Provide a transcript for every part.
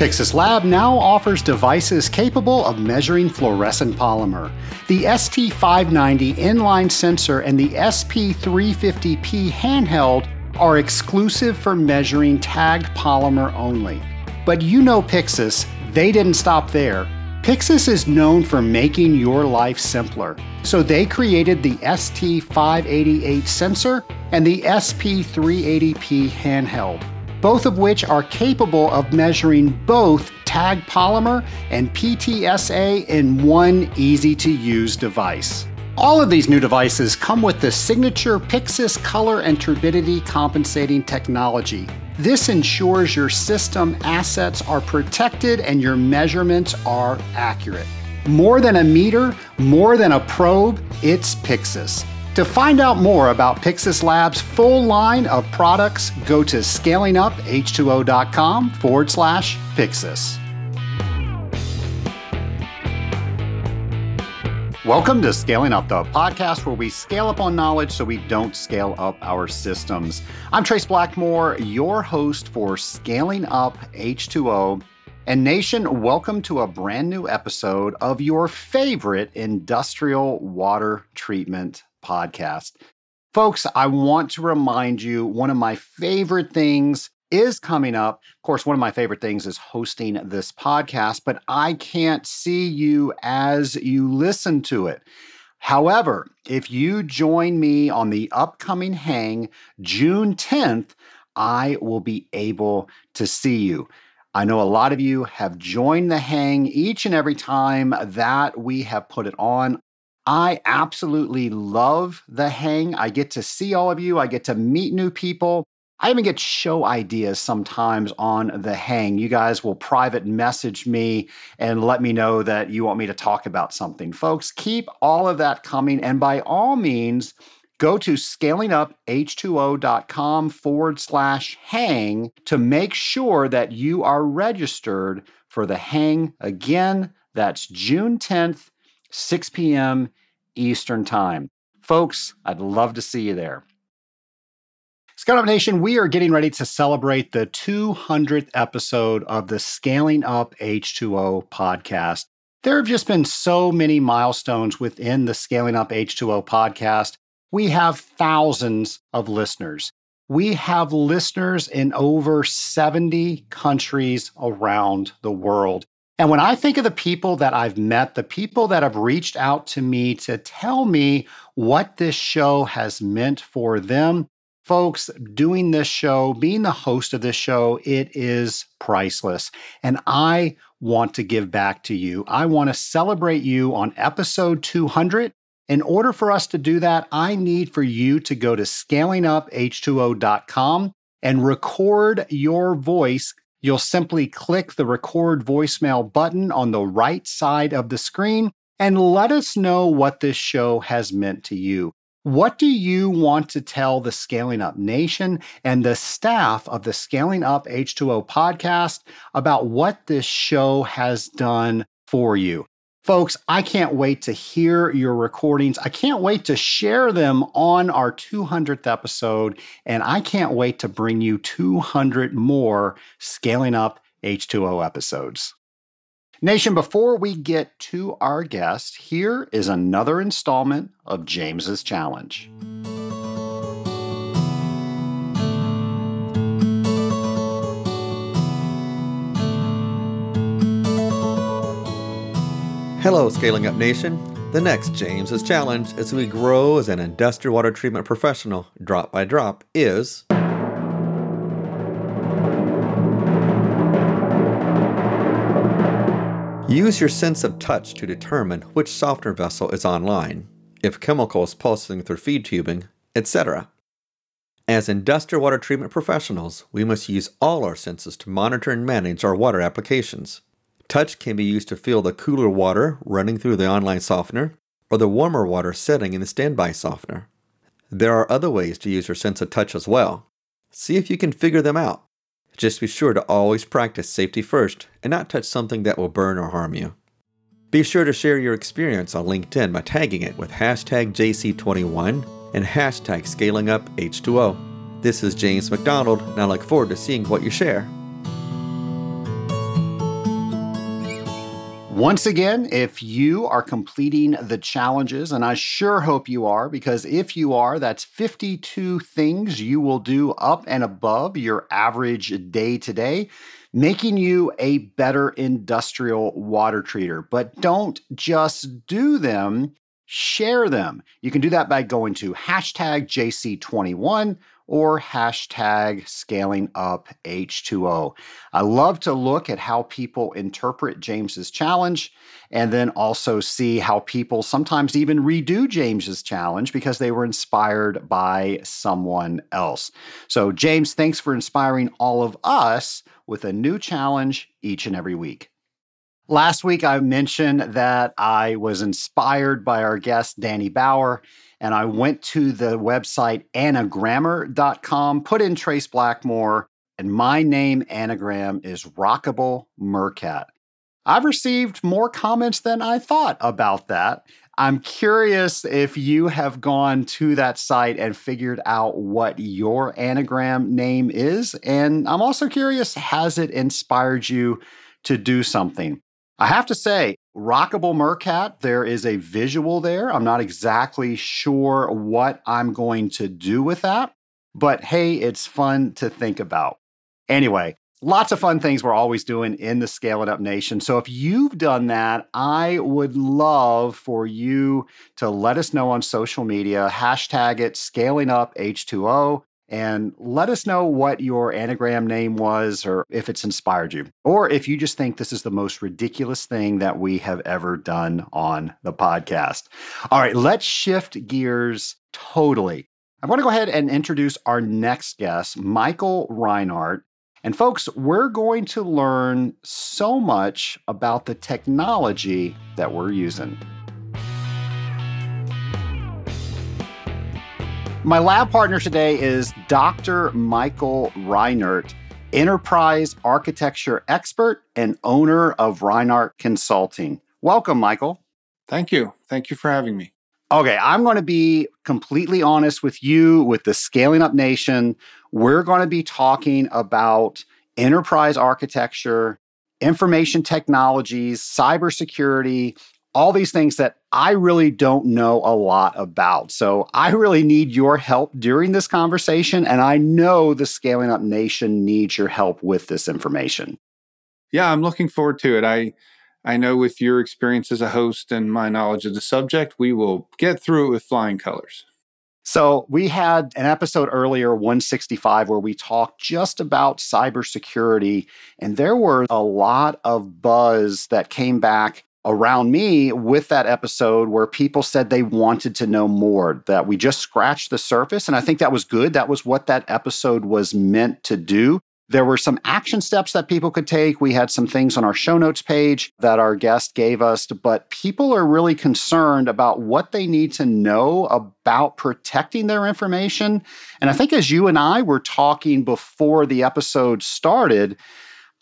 Pyxis Lab now offers devices capable of measuring fluorescent polymer. The ST590 inline sensor and the SP350P handheld are exclusive for measuring tagged polymer only. But you know Pyxis, they didn't stop there. Pyxis is known for making your life simpler, so they created the ST588 sensor and the SP380P handheld both of which are capable of measuring both tag polymer and PTSA in one easy to use device. All of these new devices come with the signature Pyxis color and turbidity compensating technology. This ensures your system assets are protected and your measurements are accurate. More than a meter, more than a probe, it's Pyxis. To find out more about Pyxis Lab's full line of products, go to scalinguph2o.com forward slash Pyxis. Welcome to Scaling Up, the podcast where we scale up on knowledge so we don't scale up our systems. I'm Trace Blackmore, your host for Scaling Up H2O. And Nation, welcome to a brand new episode of your favorite industrial water treatment podcast. Folks, I want to remind you one of my favorite things is coming up. Of course, one of my favorite things is hosting this podcast, but I can't see you as you listen to it. However, if you join me on the upcoming hang June 10th, I will be able to see you. I know a lot of you have joined the hang each and every time that we have put it on. I absolutely love the hang. I get to see all of you, I get to meet new people. I even get show ideas sometimes on the hang. You guys will private message me and let me know that you want me to talk about something. Folks, keep all of that coming. And by all means, go to scalinguph2o.com forward slash hang to make sure that you are registered for the hang. Again, that's June 10th 6 p.m. Eastern Time. Folks, I'd love to see you there. Scale Up Nation, we are getting ready to celebrate the 200th episode of the Scaling Up H2O podcast. There have just been so many milestones within the Scaling Up H2O podcast. We have thousands of listeners. We have listeners in over 70 countries around the world. And when I think of the people that I've met, the people that have reached out to me to tell me what this show has meant for them, folks, doing this show, being the host of this show, it is priceless. And I want to give back to you. I want to celebrate you on episode 200. In order for us to do that, I need for you to go to scalinguph2o.com and record your voice You'll simply click the record voicemail button on the right side of the screen and let us know what this show has meant to you. What do you want to tell the Scaling Up Nation and the staff of the Scaling Up H2O podcast about what this show has done for you? Folks, I can't wait to hear your recordings. I can't wait to share them on our 200th episode. And I can't wait to bring you 200 more Scaling Up H2O episodes. Nation, before we get to our guest, here is another installment of James's Challenge. Hello, Scaling Up Nation. The next James's challenge as we grow as an industrial water treatment professional, drop by drop, is. Use your sense of touch to determine which softener vessel is online, if chemical is pulsing through feed tubing, etc. As industrial water treatment professionals, we must use all our senses to monitor and manage our water applications. Touch can be used to feel the cooler water running through the online softener or the warmer water setting in the standby softener. There are other ways to use your sense of touch as well. See if you can figure them out. Just be sure to always practice safety first and not touch something that will burn or harm you. Be sure to share your experience on LinkedIn by tagging it with hashtag JC21 and hashtag ScalingUpH2O. This is James McDonald, and I look forward to seeing what you share. Once again, if you are completing the challenges, and I sure hope you are, because if you are, that's 52 things you will do up and above your average day to day, making you a better industrial water treater. But don't just do them, share them. You can do that by going to hashtag JC21 or hashtag scaling up H2O. I love to look at how people interpret James's challenge and then also see how people sometimes even redo James's challenge because they were inspired by someone else. So, James, thanks for inspiring all of us with a new challenge each and every week. Last week, I mentioned that I was inspired by our guest, Danny Bauer and I went to the website anagrammar.com, put in Trace Blackmore, and my name anagram is Rockable Mercat. I've received more comments than I thought about that. I'm curious if you have gone to that site and figured out what your anagram name is. And I'm also curious has it inspired you to do something? I have to say, Rockable Mercat, there is a visual there. I'm not exactly sure what I'm going to do with that, but hey, it's fun to think about. Anyway, lots of fun things we're always doing in the Scale It Up Nation. So if you've done that, I would love for you to let us know on social media, hashtag it scaling up H2O and let us know what your anagram name was or if it's inspired you, or if you just think this is the most ridiculous thing that we have ever done on the podcast. All right, let's shift gears totally. I want to go ahead and introduce our next guest, Michael Reinert. And folks, we're going to learn so much about the technology that we're using. My lab partner today is Dr. Michael Reinert, enterprise architecture expert and owner of Reinert Consulting. Welcome, Michael. Thank you. Thank you for having me. Okay, I'm going to be completely honest with you, with the Scaling Up Nation. We're going to be talking about enterprise architecture, information technologies, cybersecurity, all these things that I really don't know a lot about. So I really need your help during this conversation. And I know the Scaling Up Nation needs your help with this information. Yeah, I'm looking forward to it. I I know with your experience as a host and my knowledge of the subject, we will get through it with flying colors. So, we had an episode earlier, 165, where we talked just about cybersecurity. And there were a lot of buzz that came back around me with that episode where people said they wanted to know more, that we just scratched the surface. And I think that was good. That was what that episode was meant to do. There were some action steps that people could take. We had some things on our show notes page that our guest gave us, but people are really concerned about what they need to know about protecting their information. And I think as you and I were talking before the episode started,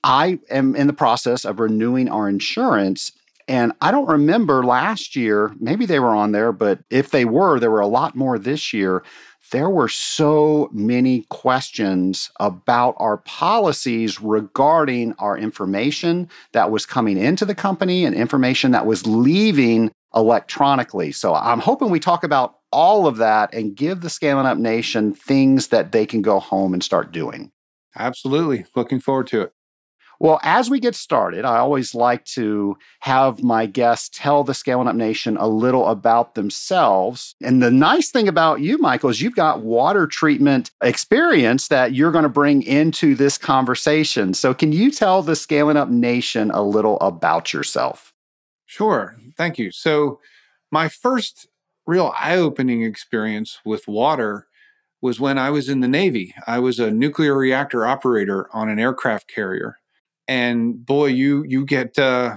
I am in the process of renewing our insurance. And I don't remember last year, maybe they were on there, but if they were, there were a lot more this year. There were so many questions about our policies regarding our information that was coming into the company and information that was leaving electronically. So I'm hoping we talk about all of that and give the Scaling Up Nation things that they can go home and start doing. Absolutely. Looking forward to it. Well, as we get started, I always like to have my guests tell the Scaling Up Nation a little about themselves. And the nice thing about you, Michael, is you've got water treatment experience that you're going to bring into this conversation. So, can you tell the Scaling Up Nation a little about yourself? Sure. Thank you. So, my first real eye opening experience with water was when I was in the Navy. I was a nuclear reactor operator on an aircraft carrier and boy, you you get uh,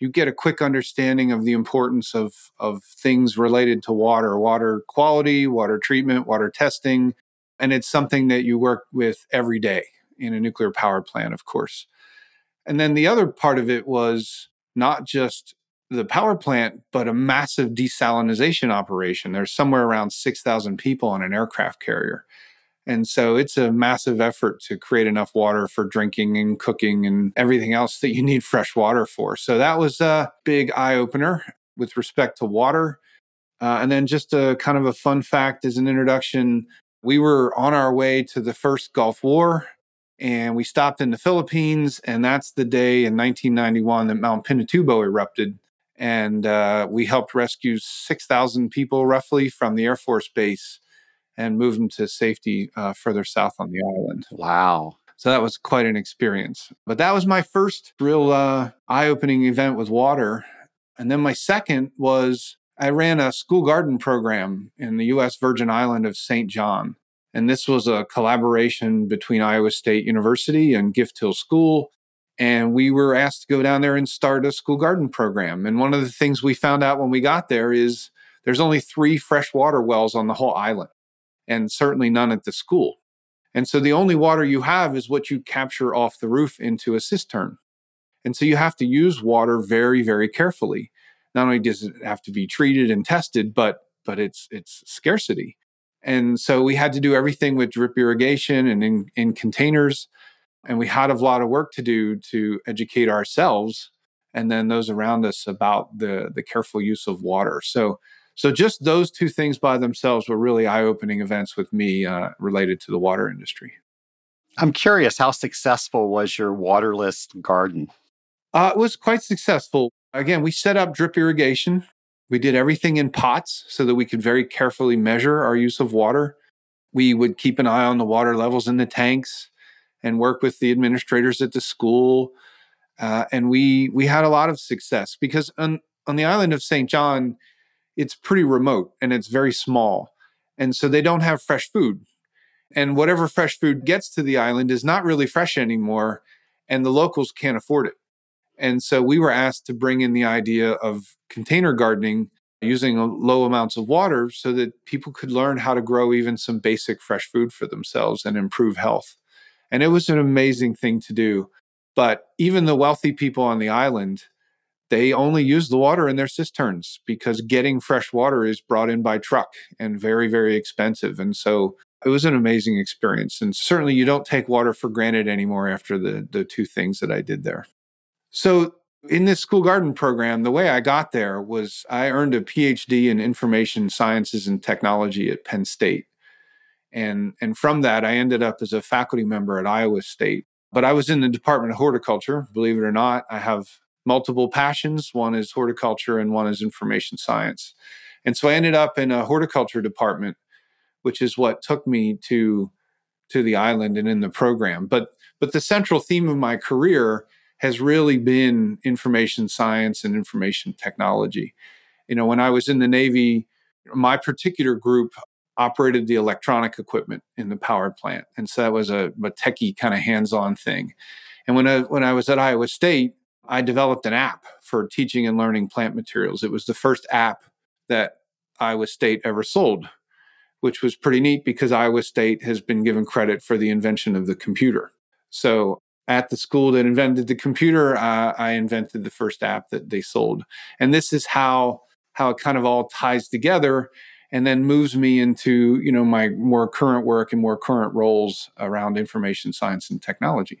you get a quick understanding of the importance of of things related to water, water quality, water treatment, water testing, and it's something that you work with every day in a nuclear power plant, of course. And then the other part of it was not just the power plant, but a massive desalination operation. There's somewhere around 6,000 people on an aircraft carrier. And so it's a massive effort to create enough water for drinking and cooking and everything else that you need fresh water for. So that was a big eye opener with respect to water. Uh, and then just a kind of a fun fact as an introduction, we were on our way to the first Gulf War and we stopped in the Philippines. And that's the day in 1991 that Mount Pinatubo erupted. And uh, we helped rescue 6,000 people roughly from the Air Force Base and move them to safety uh, further south on the island. Wow. So that was quite an experience. But that was my first real uh, eye opening event with water. And then my second was I ran a school garden program in the US Virgin Island of St. John. And this was a collaboration between Iowa State University and Gift Hill School. And we were asked to go down there and start a school garden program. And one of the things we found out when we got there is there's only three freshwater wells on the whole island, and certainly none at the school. And so the only water you have is what you capture off the roof into a cistern. And so you have to use water very, very carefully not only does it have to be treated and tested, but but it's it's scarcity. And so we had to do everything with drip irrigation and in, in containers. And we had a lot of work to do to educate ourselves and then those around us about the the careful use of water. So so just those two things by themselves were really eye-opening events with me uh, related to the water industry. I'm curious, how successful was your waterless garden? Uh, it was quite successful. Again, we set up drip irrigation. We did everything in pots so that we could very carefully measure our use of water. We would keep an eye on the water levels in the tanks and work with the administrators at the school. Uh, and we we had a lot of success because on on the island of St. John, it's pretty remote and it's very small, and so they don't have fresh food. And whatever fresh food gets to the island is not really fresh anymore, and the locals can't afford it. And so we were asked to bring in the idea of container gardening using low amounts of water so that people could learn how to grow even some basic fresh food for themselves and improve health. And it was an amazing thing to do. But even the wealthy people on the island, they only use the water in their cisterns because getting fresh water is brought in by truck and very, very expensive. And so it was an amazing experience. And certainly you don't take water for granted anymore after the, the two things that I did there. So, in this school garden program, the way I got there was I earned a PhD in information sciences and technology at Penn State. And, and from that, I ended up as a faculty member at Iowa State. But I was in the Department of Horticulture, believe it or not. I have multiple passions. One is horticulture and one is information science. And so I ended up in a horticulture department, which is what took me to to the island and in the program. But but the central theme of my career has really been information science and information technology. You know, when I was in the Navy, my particular group operated the electronic equipment in the power plant. And so that was a, a techie kind of hands-on thing. And when I, when I was at Iowa State, I developed an app for teaching and learning plant materials. It was the first app that Iowa State ever sold, which was pretty neat because Iowa State has been given credit for the invention of the computer. So at the school that invented the computer, uh, I invented the first app that they sold. And this is how how it kind of all ties together and then moves me into, you know, my more current work and more current roles around information science and technology.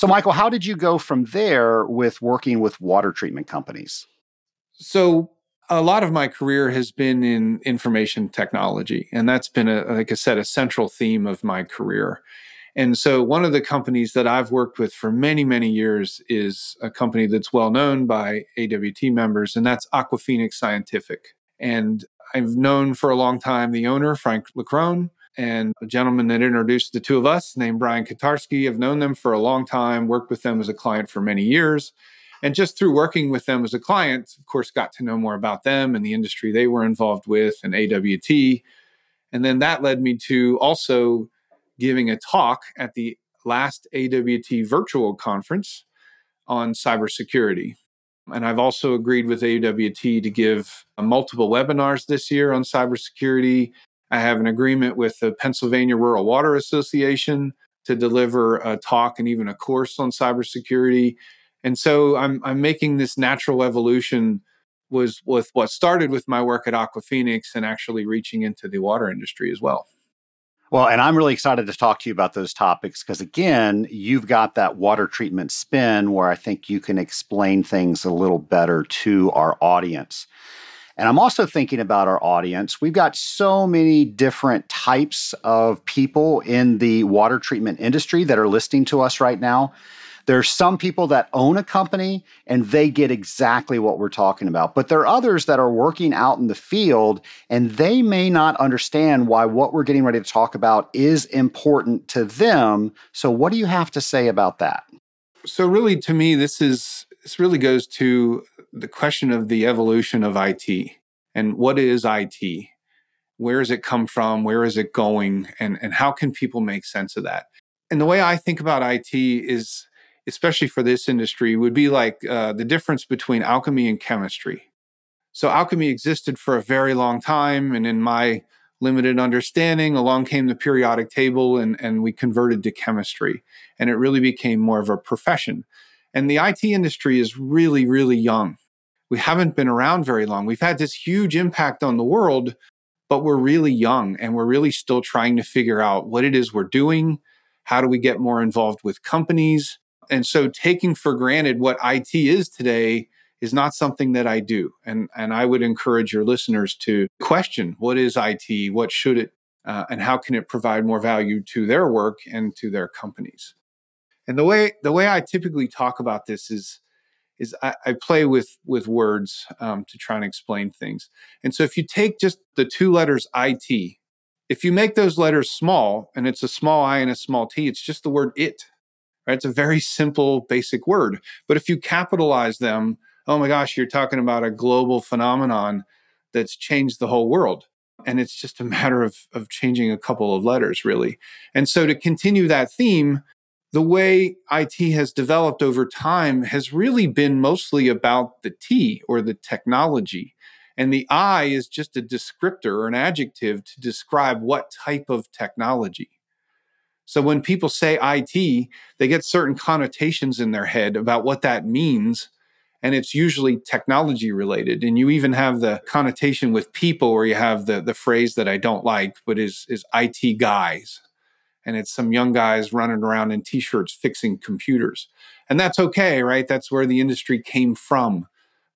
So Michael, how did you go from there with working with water treatment companies? So a lot of my career has been in information technology and that's been a like i said a central theme of my career and so, one of the companies that I've worked with for many, many years is a company that's well known by AWT members, and that's Aquaphoenix Scientific. And I've known for a long time the owner, Frank Leckrone, and a gentleman that introduced the two of us named Brian Katarski. I've known them for a long time, worked with them as a client for many years. And just through working with them as a client, of course, got to know more about them and the industry they were involved with and AWT. And then that led me to also giving a talk at the last AWT virtual conference on cybersecurity. And I've also agreed with AWT to give multiple webinars this year on cybersecurity. I have an agreement with the Pennsylvania Rural Water Association to deliver a talk and even a course on cybersecurity. And so I'm, I'm making this natural evolution was with what started with my work at Aquaphoenix and actually reaching into the water industry as well. Well, and I'm really excited to talk to you about those topics because, again, you've got that water treatment spin where I think you can explain things a little better to our audience. And I'm also thinking about our audience. We've got so many different types of people in the water treatment industry that are listening to us right now. There's some people that own a company and they get exactly what we're talking about. But there are others that are working out in the field and they may not understand why what we're getting ready to talk about is important to them. So, what do you have to say about that? So, really, to me, this is this really goes to the question of the evolution of IT and what is IT? Where does it come from? Where is it going? And, and how can people make sense of that? And the way I think about IT is especially for this industry, would be like uh, the difference between alchemy and chemistry. So, alchemy existed for a very long time. And in my limited understanding, along came the periodic table and, and we converted to chemistry. And it really became more of a profession. And the IT industry is really, really young. We haven't been around very long. We've had this huge impact on the world, but we're really young and we're really still trying to figure out what it is we're doing. How do we get more involved with companies? and so taking for granted what IT is today is not something that I do. And, and I would encourage your listeners to question what is IT, what should it, uh, and how can it provide more value to their work and to their companies. And the way the way I typically talk about this is is I, I play with with words um, to try and explain things. And so if you take just the two letters IT, if you make those letters small and it's a small I and a small t, it's just the word it. Right? It's a very simple, basic word. But if you capitalize them, oh my gosh, you're talking about a global phenomenon that's changed the whole world. And it's just a matter of, of changing a couple of letters, really. And so to continue that theme, the way IT has developed over time has really been mostly about the T or the technology. And the I is just a descriptor or an adjective to describe what type of technology. So when people say IT, they get certain connotations in their head about what that means. And it's usually technology related. And you even have the connotation with people where you have the, the phrase that I don't like, but is, is IT guys. And it's some young guys running around in t shirts fixing computers. And that's okay, right? That's where the industry came from.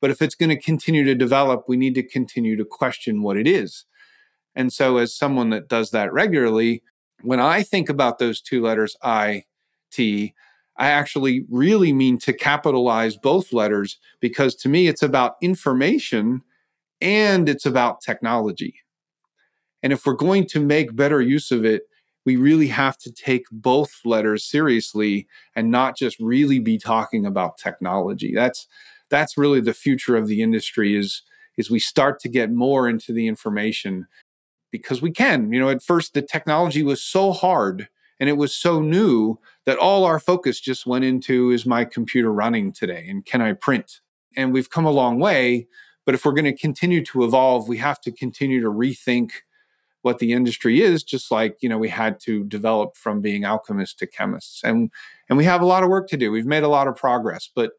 But if it's going to continue to develop, we need to continue to question what it is. And so, as someone that does that regularly, when I think about those two letters, I, T, I actually really mean to capitalize both letters because to me it's about information and it's about technology. And if we're going to make better use of it, we really have to take both letters seriously and not just really be talking about technology. That's that's really the future of the industry is is we start to get more into the information because we can. You know, at first the technology was so hard and it was so new that all our focus just went into is my computer running today and can I print? And we've come a long way, but if we're going to continue to evolve, we have to continue to rethink what the industry is just like you know we had to develop from being alchemists to chemists and and we have a lot of work to do we've made a lot of progress but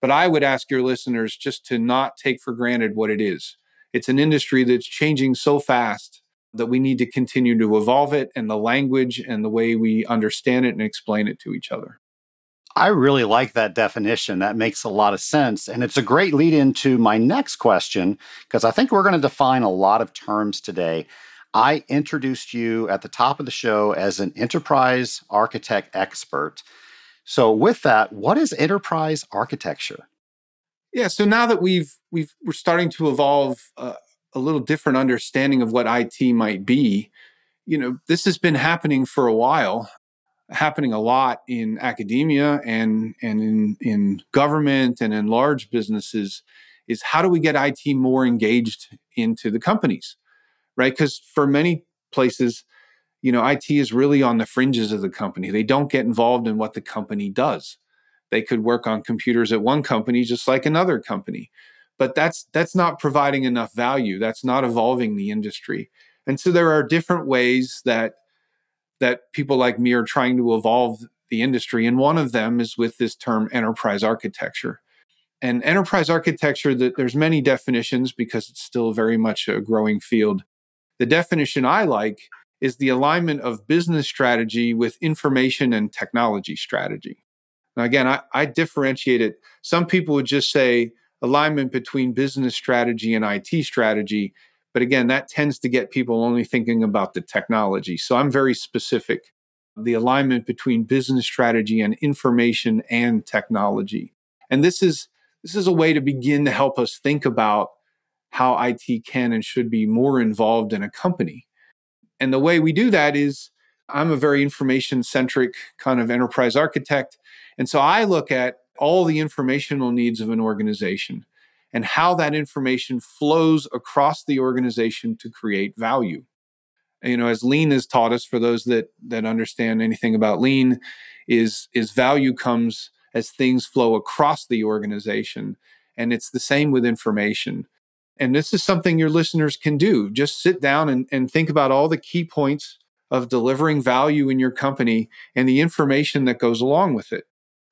but i would ask your listeners just to not take for granted what it is it's an industry that's changing so fast that we need to continue to evolve it and the language and the way we understand it and explain it to each other. I really like that definition. That makes a lot of sense. And it's a great lead into my next question, because I think we're going to define a lot of terms today. I introduced you at the top of the show as an enterprise architect expert. So, with that, what is enterprise architecture? Yeah, so now that we've we've we're starting to evolve uh, a little different understanding of what IT might be. You know, this has been happening for a while, happening a lot in academia and and in in government and in large businesses is how do we get IT more engaged into the companies? Right? Cuz for many places, you know, IT is really on the fringes of the company. They don't get involved in what the company does. They could work on computers at one company just like another company but that's that's not providing enough value that's not evolving the industry and so there are different ways that that people like me are trying to evolve the industry and one of them is with this term enterprise architecture and enterprise architecture that there's many definitions because it's still very much a growing field the definition i like is the alignment of business strategy with information and technology strategy. Now, again, I, I differentiate it. Some people would just say alignment between business strategy and IT strategy. But again, that tends to get people only thinking about the technology. So I'm very specific the alignment between business strategy and information and technology. And this is this is a way to begin to help us think about how IT can and should be more involved in a company. And the way we do that is I'm a very information centric kind of enterprise architect. And so I look at all the informational needs of an organization and how that information flows across the organization to create value. You know, as lean has taught us for those that that understand anything about lean is is value comes as things flow across the organization and it's the same with information. And this is something your listeners can do. Just sit down and, and think about all the key points of delivering value in your company and the information that goes along with it.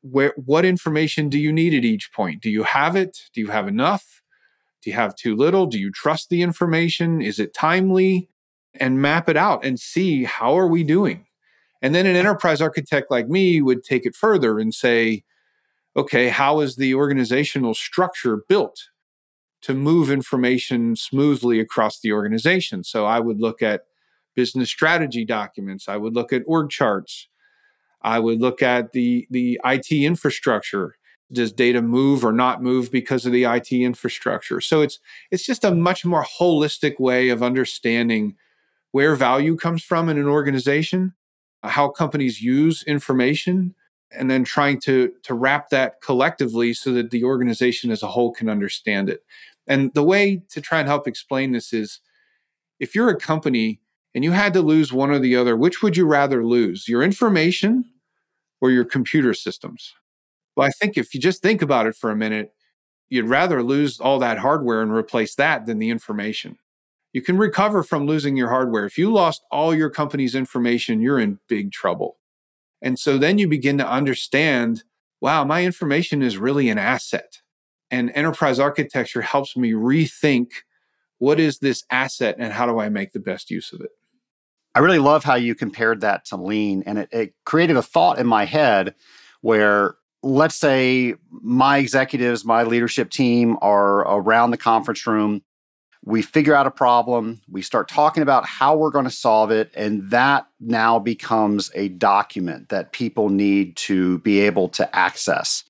Where, what information do you need at each point? Do you have it? Do you have enough? Do you have too little? Do you trust the information? Is it timely? And map it out and see how are we doing? And then an enterprise architect like me would take it further and say, okay, how is the organizational structure built to move information smoothly across the organization? So I would look at business strategy documents. I would look at org charts. I would look at the, the IT infrastructure. Does data move or not move because of the IT infrastructure? So it's it's just a much more holistic way of understanding where value comes from in an organization, how companies use information, and then trying to to wrap that collectively so that the organization as a whole can understand it. And the way to try and help explain this is if you're a company and you had to lose one or the other, which would you rather lose? Your information or your computer systems? Well, I think if you just think about it for a minute, you'd rather lose all that hardware and replace that than the information. You can recover from losing your hardware. If you lost all your company's information, you're in big trouble. And so then you begin to understand wow, my information is really an asset. And enterprise architecture helps me rethink what is this asset and how do I make the best use of it? I really love how you compared that to lean, and it, it created a thought in my head where let's say my executives, my leadership team are around the conference room. We figure out a problem, we start talking about how we're going to solve it, and that now becomes a document that people need to be able to access.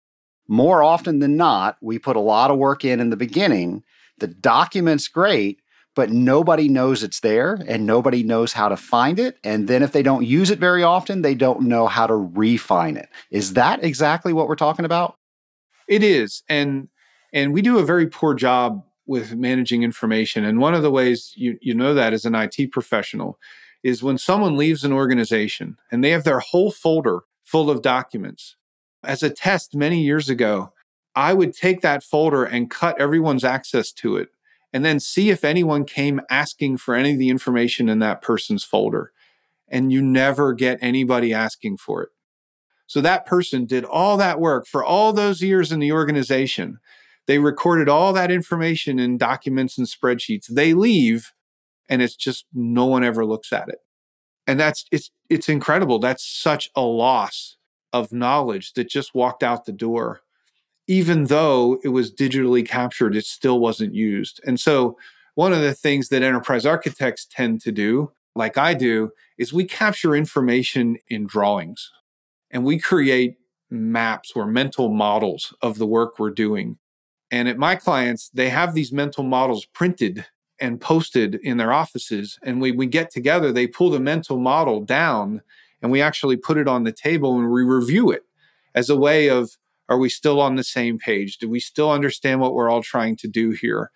More often than not, we put a lot of work in in the beginning. The document's great, but nobody knows it's there and nobody knows how to find it. And then if they don't use it very often, they don't know how to refine it. Is that exactly what we're talking about? It is. And and we do a very poor job with managing information. And one of the ways you, you know that as an IT professional is when someone leaves an organization and they have their whole folder full of documents. As a test many years ago, I would take that folder and cut everyone's access to it and then see if anyone came asking for any of the information in that person's folder. And you never get anybody asking for it. So that person did all that work for all those years in the organization. They recorded all that information in documents and spreadsheets. They leave and it's just no one ever looks at it. And that's it's it's incredible. That's such a loss of knowledge that just walked out the door even though it was digitally captured, it still wasn't used. And so, one of the things that enterprise architects tend to do, like I do, is we capture information in drawings and we create maps or mental models of the work we're doing. And at my clients, they have these mental models printed and posted in their offices. And we, we get together, they pull the mental model down and we actually put it on the table and we review it as a way of are we still on the same page? Do we still understand what we're all trying to do here?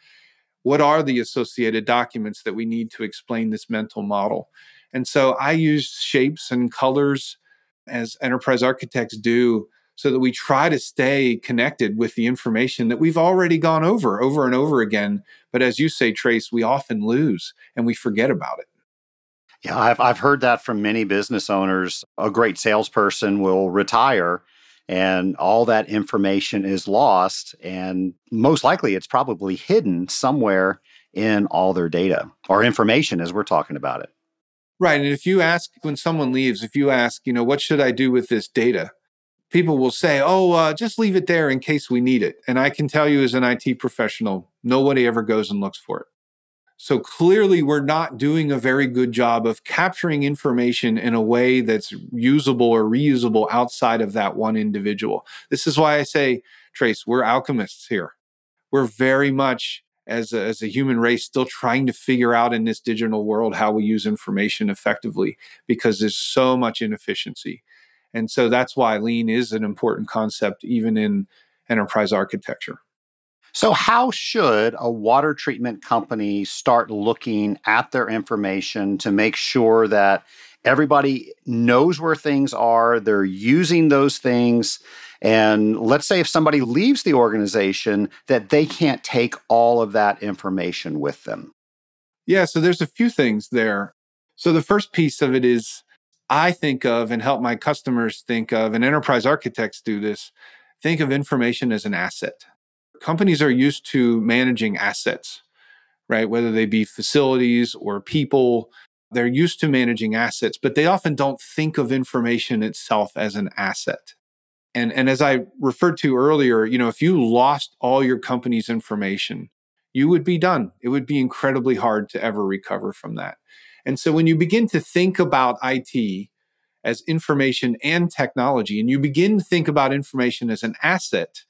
What are the associated documents that we need to explain this mental model? And so I use shapes and colors as enterprise architects do so that we try to stay connected with the information that we've already gone over over and over again. But as you say, Trace, we often lose and we forget about it. Yeah, I've, I've heard that from many business owners. A great salesperson will retire and all that information is lost. And most likely, it's probably hidden somewhere in all their data or information as we're talking about it. Right. And if you ask when someone leaves, if you ask, you know, what should I do with this data? People will say, oh, uh, just leave it there in case we need it. And I can tell you as an IT professional, nobody ever goes and looks for it. So clearly, we're not doing a very good job of capturing information in a way that's usable or reusable outside of that one individual. This is why I say, Trace, we're alchemists here. We're very much as a, as a human race still trying to figure out in this digital world how we use information effectively because there's so much inefficiency. And so that's why lean is an important concept even in enterprise architecture. So, how should a water treatment company start looking at their information to make sure that everybody knows where things are, they're using those things, and let's say if somebody leaves the organization, that they can't take all of that information with them. Yeah, so there's a few things there. So the first piece of it is I think of and help my customers think of, and enterprise architects do this think of information as an asset. Companies are used to managing assets, right? Whether they be facilities or people, they're used to managing assets, but they often don't think of information itself as an asset. And, and as I referred to earlier, you know, if you lost all your company's information, you would be done. It would be incredibly hard to ever recover from that. And so when you begin to think about IT as information and technology, and you begin to think about information as an asset,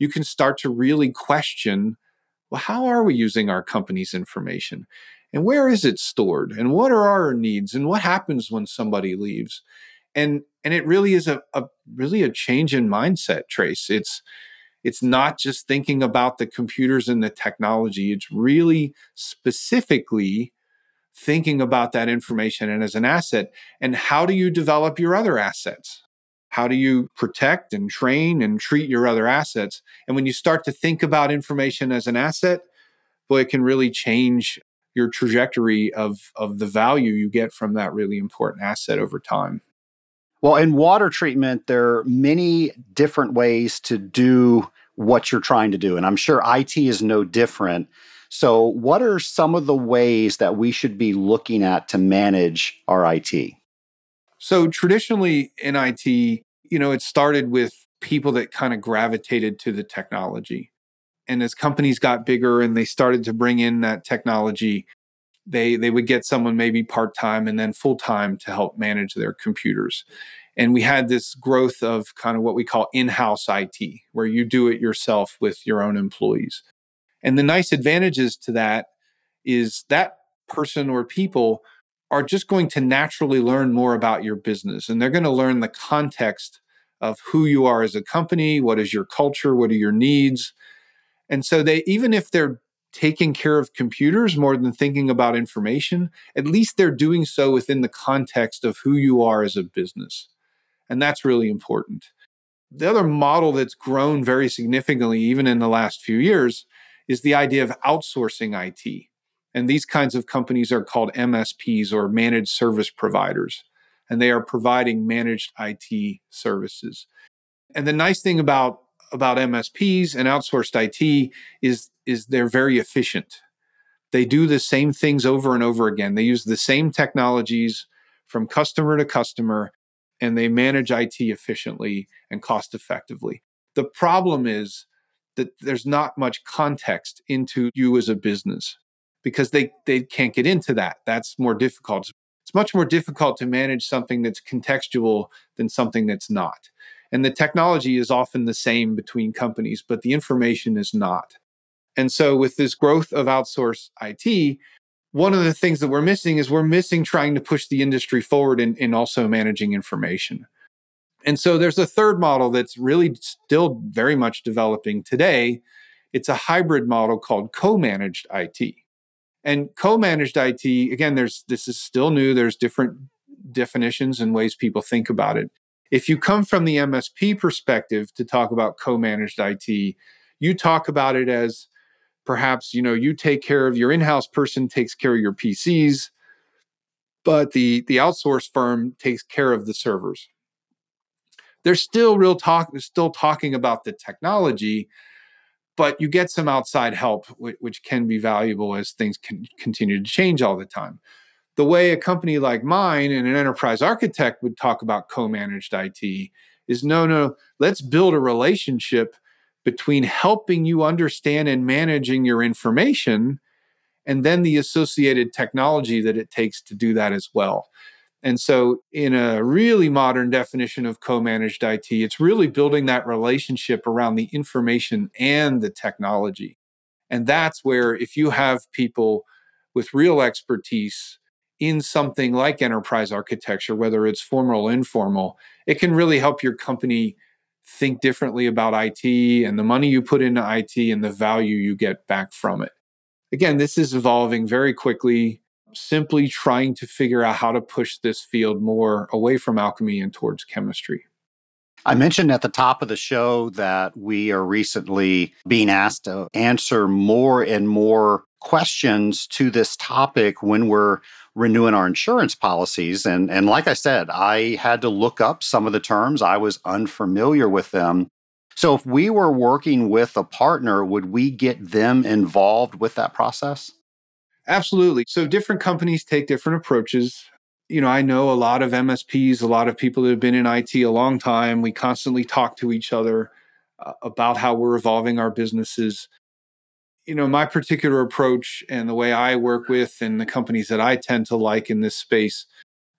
you can start to really question well, how are we using our company's information? And where is it stored? And what are our needs? And what happens when somebody leaves? and and it really is a, a really a change in mindset trace it's it's not just thinking about the computers and the technology it's really specifically thinking about that information and as an asset and how do you develop your other assets how do you protect and train and treat your other assets and when you start to think about information as an asset boy it can really change your trajectory of of the value you get from that really important asset over time well, in water treatment, there are many different ways to do what you're trying to do. And I'm sure IT is no different. So, what are some of the ways that we should be looking at to manage our IT? So, traditionally in IT, you know, it started with people that kind of gravitated to the technology. And as companies got bigger and they started to bring in that technology, they they would get someone maybe part-time and then full-time to help manage their computers and we had this growth of kind of what we call in-house IT where you do it yourself with your own employees and the nice advantages to that is that person or people are just going to naturally learn more about your business and they're going to learn the context of who you are as a company what is your culture what are your needs and so they even if they're taking care of computers more than thinking about information, at least they're doing so within the context of who you are as a business. And that's really important. The other model that's grown very significantly, even in the last few years, is the idea of outsourcing IT. And these kinds of companies are called MSPs or managed service providers. And they are providing managed IT services. And the nice thing about about MSPs and outsourced IT is is they're very efficient. They do the same things over and over again. They use the same technologies from customer to customer and they manage IT efficiently and cost effectively. The problem is that there's not much context into you as a business because they they can't get into that. That's more difficult. It's much more difficult to manage something that's contextual than something that's not. And the technology is often the same between companies, but the information is not. And so, with this growth of outsourced IT, one of the things that we're missing is we're missing trying to push the industry forward in, in also managing information. And so, there's a third model that's really still very much developing today. It's a hybrid model called co managed IT. And co managed IT, again, there's this is still new, there's different definitions and ways people think about it. If you come from the MSP perspective to talk about co-managed IT, you talk about it as perhaps, you know, you take care of your in-house person takes care of your PCs, but the the outsourced firm takes care of the servers. They're still real talk, they're still talking about the technology, but you get some outside help, which, which can be valuable as things can continue to change all the time. the way a company like mine and an enterprise architect would talk about co managed IT is no, no, let's build a relationship between helping you understand and managing your information and then the associated technology that it takes to do that as well. And so, in a really modern definition of co managed IT, it's really building that relationship around the information and the technology. And that's where, if you have people with real expertise in something like enterprise architecture, whether it's formal or informal, it can really help your company think differently about IT and the money you put into IT and the value you get back from it. Again, this is evolving very quickly, simply trying to figure out how to push this field more away from alchemy and towards chemistry. I mentioned at the top of the show that we are recently being asked to answer more and more questions to this topic when we're renewing our insurance policies. And, and like I said, I had to look up some of the terms, I was unfamiliar with them. So if we were working with a partner, would we get them involved with that process? Absolutely. So different companies take different approaches. You know, I know a lot of MSPs, a lot of people that have been in IT a long time. We constantly talk to each other uh, about how we're evolving our businesses you know, my particular approach and the way I work with and the companies that I tend to like in this space,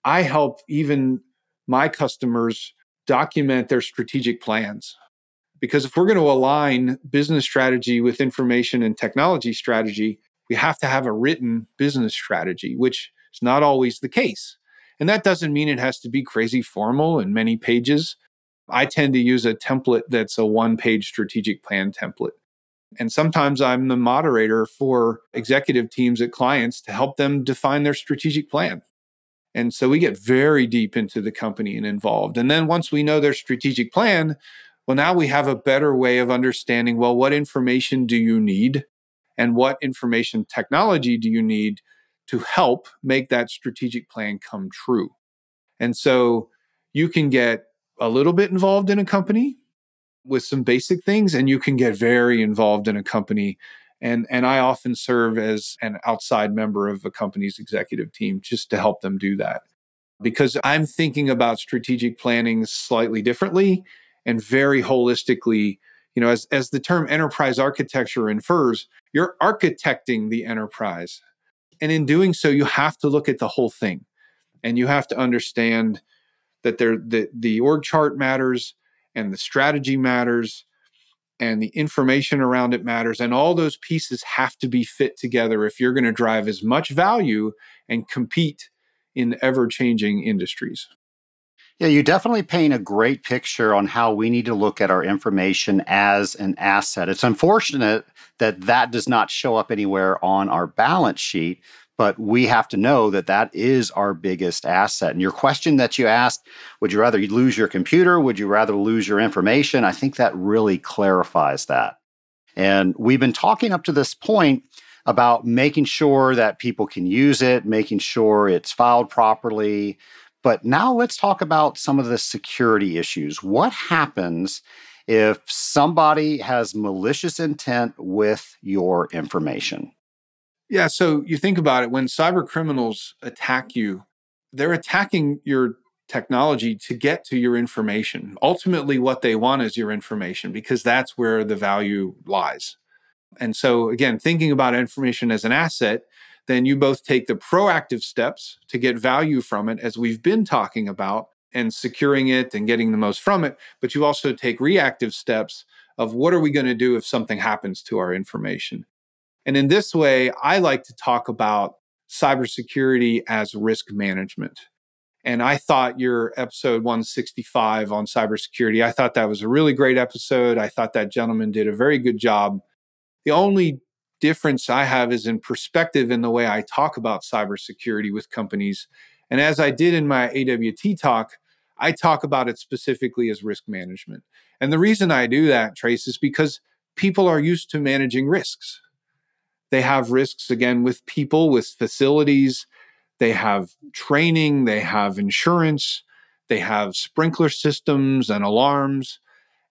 I help even my customers document their strategic plans. Because if we're going to align business strategy with information and technology strategy, we have to have a written business strategy, which is not always the case. And that doesn't mean it has to be crazy formal and many pages. I tend to use a template that's a one page strategic plan template. And sometimes I'm the moderator for executive teams at clients to help them define their strategic plan. And so we get very deep into the company and involved. And then once we know their strategic plan, well, now we have a better way of understanding well, what information do you need? And what information technology do you need to help make that strategic plan come true? And so you can get a little bit involved in a company with some basic things and you can get very involved in a company and and I often serve as an outside member of a company's executive team just to help them do that because I'm thinking about strategic planning slightly differently and very holistically you know as as the term enterprise architecture infers you're architecting the enterprise. And in doing so you have to look at the whole thing. And you have to understand that there the the org chart matters and the strategy matters and the information around it matters. And all those pieces have to be fit together if you're going to drive as much value and compete in ever changing industries yeah, you definitely paint a great picture on how we need to look at our information as an asset. It's unfortunate that that does not show up anywhere on our balance sheet, but we have to know that that is our biggest asset. And your question that you asked, would you rather lose your computer? Would you rather lose your information? I think that really clarifies that. And we've been talking up to this point about making sure that people can use it, making sure it's filed properly. But now let's talk about some of the security issues. What happens if somebody has malicious intent with your information? Yeah. So you think about it when cyber criminals attack you, they're attacking your technology to get to your information. Ultimately, what they want is your information because that's where the value lies. And so, again, thinking about information as an asset, then you both take the proactive steps to get value from it, as we've been talking about, and securing it and getting the most from it. But you also take reactive steps of what are we going to do if something happens to our information? And in this way, I like to talk about cybersecurity as risk management. And I thought your episode 165 on cybersecurity, I thought that was a really great episode. I thought that gentleman did a very good job. The only difference I have is in perspective in the way I talk about cybersecurity with companies. And as I did in my AWT talk, I talk about it specifically as risk management. And the reason I do that, Trace, is because people are used to managing risks. They have risks again with people, with facilities. They have training, they have insurance, they have sprinkler systems and alarms.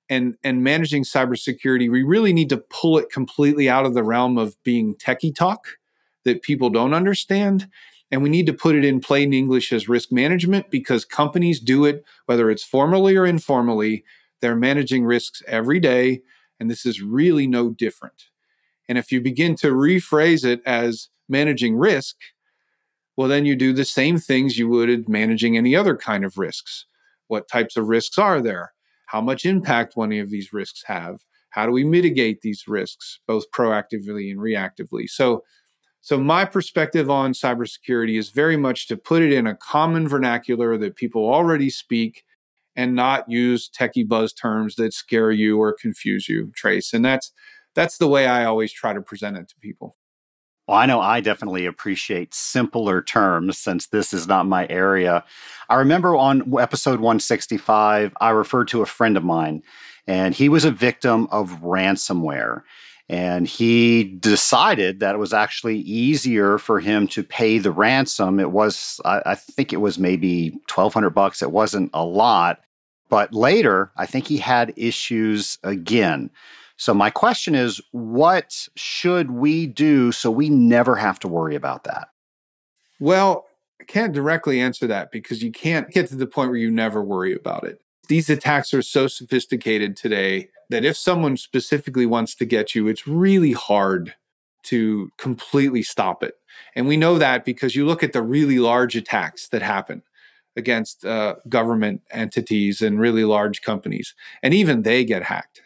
And, and managing cybersecurity, we really need to pull it completely out of the realm of being techie talk that people don't understand And we need to put it in plain English as risk management because companies do it, whether it's formally or informally. They're managing risks every day. And this is really no different. And if you begin to rephrase it as managing risk, well, then you do the same things you would managing any other kind of risks. What types of risks are there? How much impact one of these risks have? How do we mitigate these risks, both proactively and reactively? So, so my perspective on cybersecurity is very much to put it in a common vernacular that people already speak and not use techie buzz terms that scare you or confuse you, Trace. And that's that's the way I always try to present it to people. Well, I know I definitely appreciate simpler terms since this is not my area. I remember on episode 165, I referred to a friend of mine, and he was a victim of ransomware. And he decided that it was actually easier for him to pay the ransom. It was, I, I think it was maybe 1200 bucks. It wasn't a lot. But later, I think he had issues again. So, my question is what should we do so we never have to worry about that? Well, I can't directly answer that because you can't get to the point where you never worry about it. These attacks are so sophisticated today that if someone specifically wants to get you, it's really hard to completely stop it. And we know that because you look at the really large attacks that happen against uh, government entities and really large companies, and even they get hacked.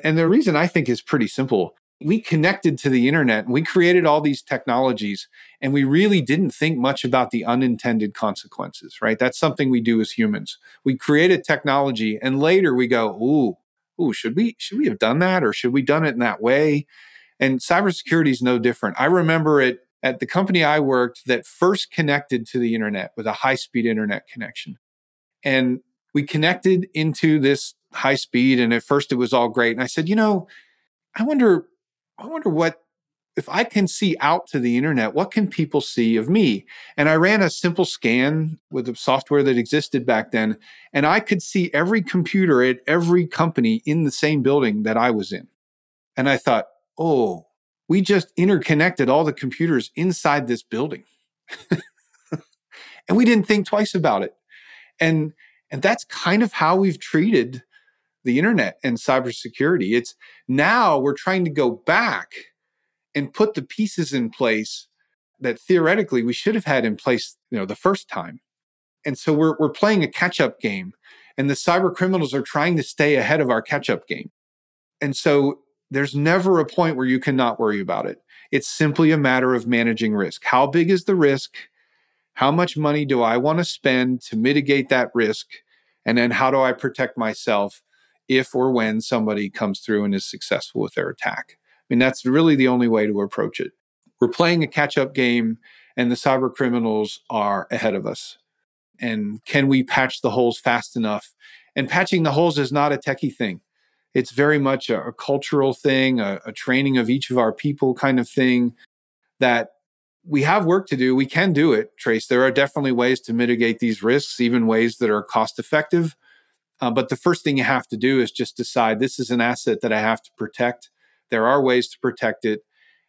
And the reason I think is pretty simple. We connected to the internet we created all these technologies and we really didn't think much about the unintended consequences, right? That's something we do as humans. We create a technology and later we go, ooh, ooh, should we should we have done that or should we done it in that way? And cybersecurity is no different. I remember it at the company I worked that first connected to the internet with a high-speed internet connection. And we connected into this high speed and at first it was all great and i said you know i wonder i wonder what if i can see out to the internet what can people see of me? And i ran a simple scan with the software that existed back then and i could see every computer at every company in the same building that i was in. And i thought oh we just interconnected all the computers inside this building. And we didn't think twice about it. And and that's kind of how we've treated the internet and cybersecurity. It's now we're trying to go back and put the pieces in place that theoretically we should have had in place, you know, the first time. And so we're we're playing a catch-up game and the cyber criminals are trying to stay ahead of our catch-up game. And so there's never a point where you cannot worry about it. It's simply a matter of managing risk. How big is the risk? How much money do I want to spend to mitigate that risk? And then how do I protect myself if or when somebody comes through and is successful with their attack. I mean, that's really the only way to approach it. We're playing a catch up game, and the cyber criminals are ahead of us. And can we patch the holes fast enough? And patching the holes is not a techie thing. It's very much a, a cultural thing, a, a training of each of our people kind of thing that we have work to do. We can do it, Trace. There are definitely ways to mitigate these risks, even ways that are cost effective. Uh, but the first thing you have to do is just decide this is an asset that I have to protect. There are ways to protect it.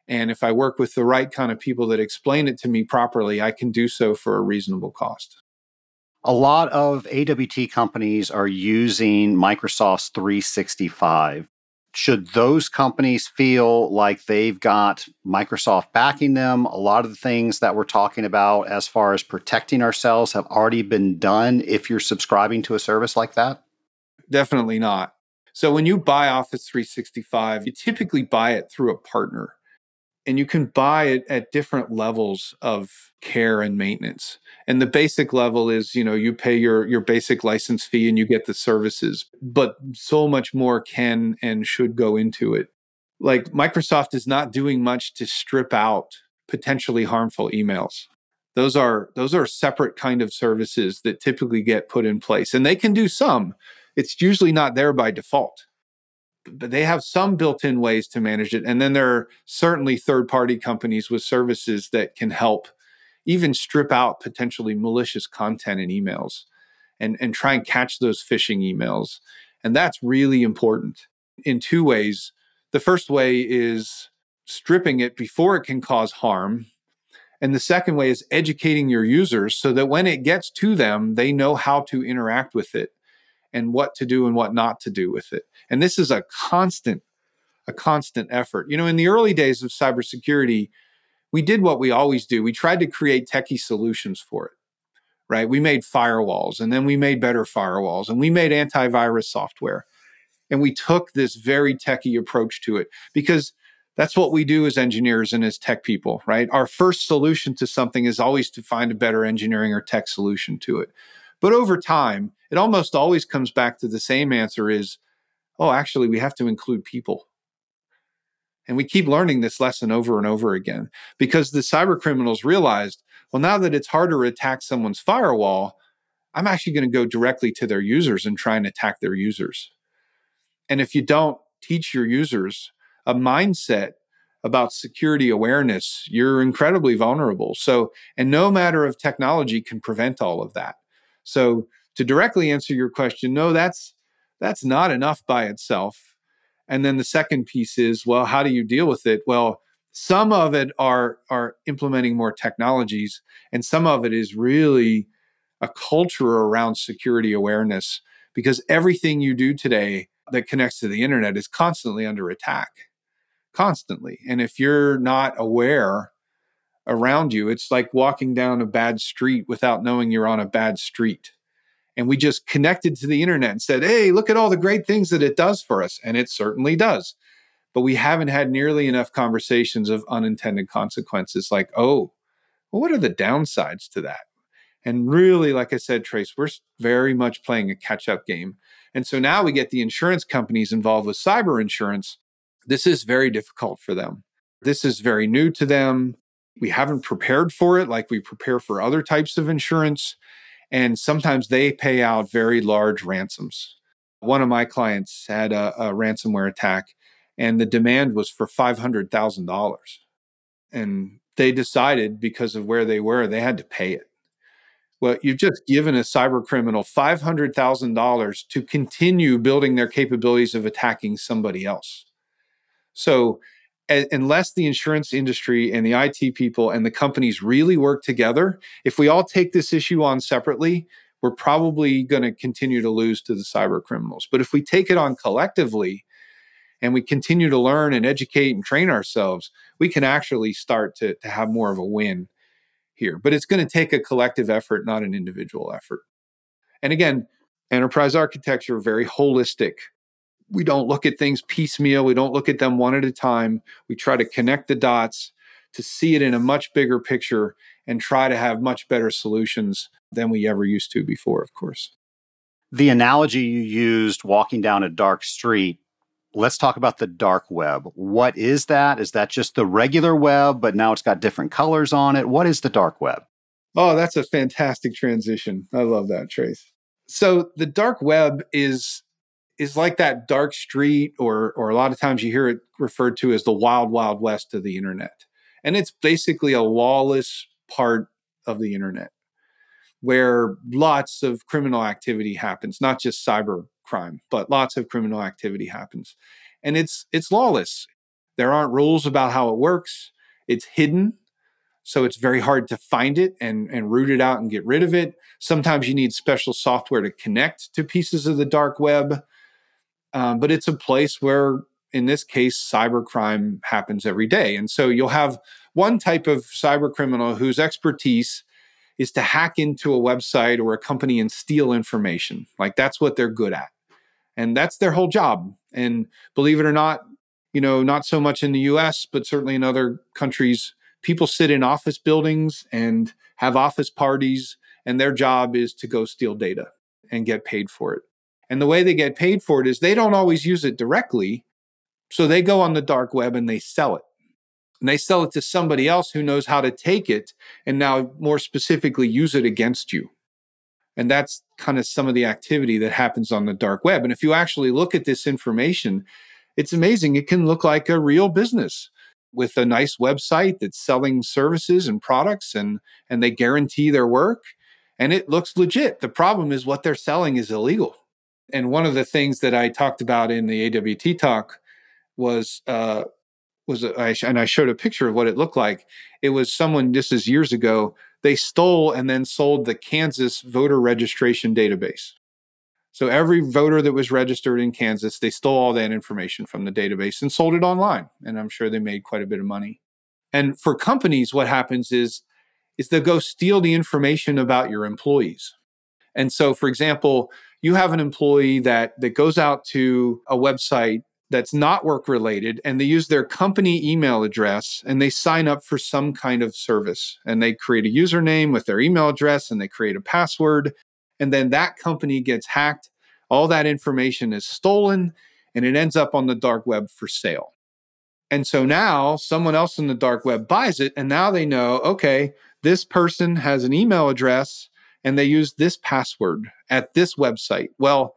And if I work with the right kind of people that explain it to me properly, I can do so for a reasonable cost. A lot of AWT companies are using Microsoft's 365. Should those companies feel like they've got Microsoft backing them? A lot of the things that we're talking about as far as protecting ourselves have already been done if you're subscribing to a service like that? Definitely not. So when you buy Office 365, you typically buy it through a partner and you can buy it at different levels of care and maintenance. And the basic level is you know you pay your your basic license fee and you get the services but so much more can and should go into it. Like microsoft is not doing much to strip out potentially harmful emails. Those are those are separate kind of services that typically get put in place and they can do some. It's usually not there by default they have some built-in ways to manage it and then there are certainly third-party companies with services that can help even strip out potentially malicious content in emails and, and try and catch those phishing emails and that's really important in two ways. The first way is stripping it before it can cause harm And the second way is educating your users so that when it gets to them, they know how to interact with it and what to do and what not to do with it. And this is a constant, a constant effort. You know, in the early days of cybersecurity, we did what we always do. We tried to create techie solutions for it, right? We made firewalls and then we made better firewalls and we made antivirus software. And we took this very techie approach to it because that's what we do as engineers and as tech people, right? Our first solution to something is always to find a better engineering or tech solution to it. But over time, it almost always comes back to the same answer is, oh, actually, we have to include people. And we keep learning this lesson over and over again because the cyber criminals realized, well, now that it's harder to attack someone's firewall, I'm actually going to go directly to their users and try and attack their users. And if you don't teach your users a mindset about security awareness, you're incredibly vulnerable. So, and no matter of technology can prevent all of that. So, to directly answer your question, no, that's that's not enough by itself. And then the second piece is, well, how do you deal with it? Well, some of it are are implementing more technologies, and some of it is really a culture around security awareness because everything you do today that connects to the internet is constantly under attack constantly and if you're not aware around you it's like walking down a bad street without knowing you're on a bad street and we just connected to the internet and said hey look at all the great things that it does for us and it certainly does but we haven't had nearly enough conversations of unintended consequences like oh well, what are the downsides to that and really, like I said, Trace, we're very much playing a catch up game. And so now we get the insurance companies involved with cyber insurance. This is very difficult for them. This is very new to them. We haven't prepared for it like we prepare for other types of insurance. And sometimes they pay out very large ransoms. One of my clients had a, a ransomware attack, and the demand was for $500,000. And they decided because of where they were, they had to pay it. Well, you've just given a cyber criminal $500,000 to continue building their capabilities of attacking somebody else. So, unless the insurance industry and the IT people and the companies really work together, if we all take this issue on separately, we're probably going to continue to lose to the cyber criminals. But if we take it on collectively and we continue to learn and educate and train ourselves, we can actually start to, to have more of a win here. But it's going to take a collective effort, not an individual effort. And again, enterprise architecture, very holistic. We don't look at things piecemeal. We don't look at them one at a time. We try to connect the dots to see it in a much bigger picture and try to have much better solutions than we ever used to before, of course. The analogy you used walking down a dark street let's talk about the dark web. What is that? Is that just the regular web, but now it's got different colors on it? What is the dark web? Oh, that's a fantastic transition. I love that, Trace. So the dark web is is like that dark street, or or a lot of times you hear it referred to as the wild, wild west of the internet. And it's basically a lawless part of the internet where lots of criminal activity happens, not just cyber crime, but lots of criminal activity happens. And it's it's lawless. There aren't rules about how it works. It's hidden. So it's very hard to find it and, and root it out and get rid of it. Sometimes you need special software to connect to pieces of the dark web. Um, but it's a place where, in this case, cybercrime happens every day. And so you'll have one type of cyber criminal whose expertise is to hack into a website or a company and steal information. Like that's what they're good at and that's their whole job. And believe it or not, you know, not so much in the US, but certainly in other countries, people sit in office buildings and have office parties, and their job is to go steal data and get paid for it. And the way they get paid for it is they don't always use it directly. So they go on the dark web and they sell it. And they sell it to somebody else who knows how to take it and now more specifically use it against you. And that's kind of some of the activity that happens on the dark web. And if you actually look at this information, it's amazing. It can look like a real business with a nice website that's selling services and products and and they guarantee their work and it looks legit. The problem is what they're selling is illegal. And one of the things that I talked about in the AWT talk was uh, was, I, and I showed a picture of what it looked like. It was someone, this is years ago, they stole and then sold the Kansas voter registration database. So every voter that was registered in Kansas, they stole all that information from the database and sold it online. And I'm sure they made quite a bit of money. And for companies, what happens is, is they'll go steal the information about your employees. And so, for example, you have an employee that that goes out to a website that's not work related and they use their company email address and they sign up for some kind of service. And they create a username with their email address and they create a password and then that company gets hacked. All that information is stolen and it ends up on the dark web for sale. And so now someone else in the dark web buys it and now they know okay this person has an email address and they use this password at this website well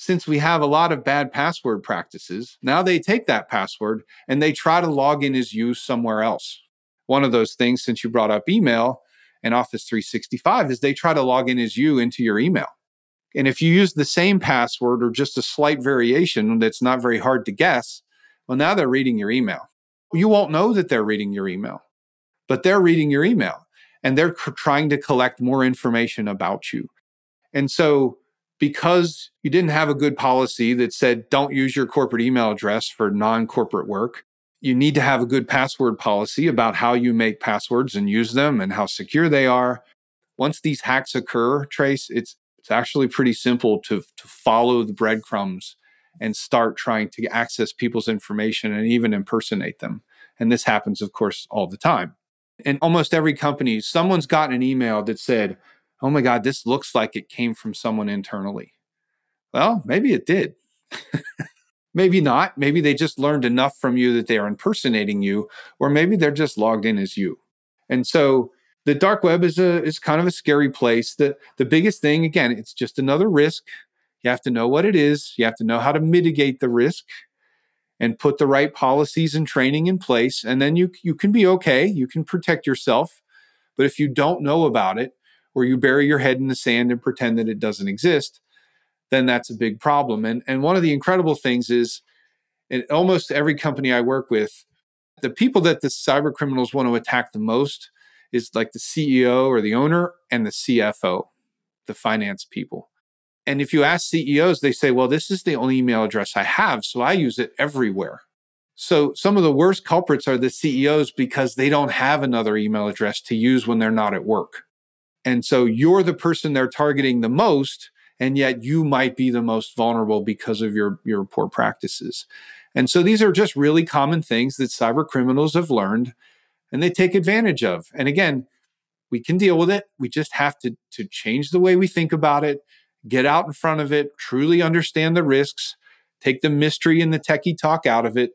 since we have a lot of bad password practices, now they take that password and they try to log in as you somewhere else. One of those things, since you brought up email and Office 365, is they try to log in as you into your email. And if you use the same password or just a slight variation that's not very hard to guess, well, now they're reading your email. You won't know that they're reading your email, but they're reading your email and they're trying to collect more information about you. And so because you didn't have a good policy that said don't use your corporate email address for non corporate work. You need to have a good password policy about how you make passwords and use them and how secure they are. Once these hacks occur, Trace, it's it's actually pretty simple to, to follow the breadcrumbs and start trying to access people's information and even impersonate them. And this happens, of course, all the time. In almost every company, someone's gotten an email that said, oh my God, this looks like it came from someone internally. Well, maybe it did. maybe not. Maybe they just learned enough from you that they are impersonating you, or maybe they're just logged in as you. And so the dark web is a is kind of a scary place. The the biggest thing, again, it's just another risk. You have to know what it is. You have to know how to mitigate the risk and put the right policies and training in place. And then you you can be okay. You can protect yourself. But if you don't know about it, or you bury your head in the sand and pretend that it doesn't exist, then that's a big problem. And and one of the incredible things is in almost every company I work with, the people that the cyber criminals want to attack the most is like the CEO or the owner and the CFO, the finance people. And if you ask CEOs, they say, well, this is the only email address I have, so I use it everywhere. So some of the worst culprits are the CEOs because they don't have another email address to use when they're not at work. And so you're the person they're targeting the most, and yet you might be the most vulnerable because of your, your poor practices. And so these are just really common things that cyber criminals have learned and they take advantage of. And again, we can deal with it. We just have to, to change the way we think about it, get out in front of it, truly understand the risks, take the mystery and the techie talk out of it,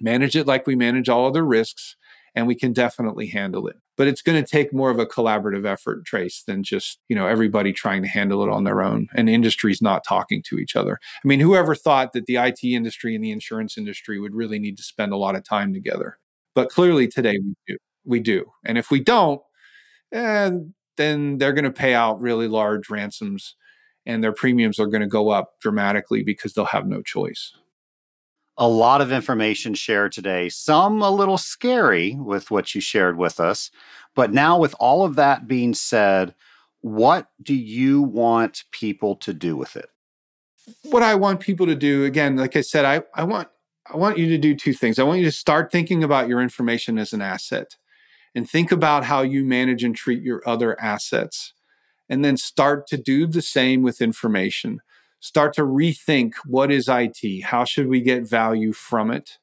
manage it like we manage all other risks, and we can definitely handle it. But it's going to take more of a collaborative effort trace than just you know everybody trying to handle it on their own and industries not talking to each other. I mean whoever thought that the it industry and the insurance industry would really need to spend a lot of time together. But clearly today we do we do. And if we don't eh, then they're going to pay out really large ransoms and their premiums are going to go up dramatically because they'll have no choice a lot of information shared today, some a little scary with what you shared with us. But now, with all of that being said, what do you want people to do with it? What I want people to do, again, like I said, I, I want I want you to do two things. I want you to start thinking about your information as an asset and think about how you manage and treat your other assets. And then start to do the same with information start to rethink what is IT? How should we get value from it?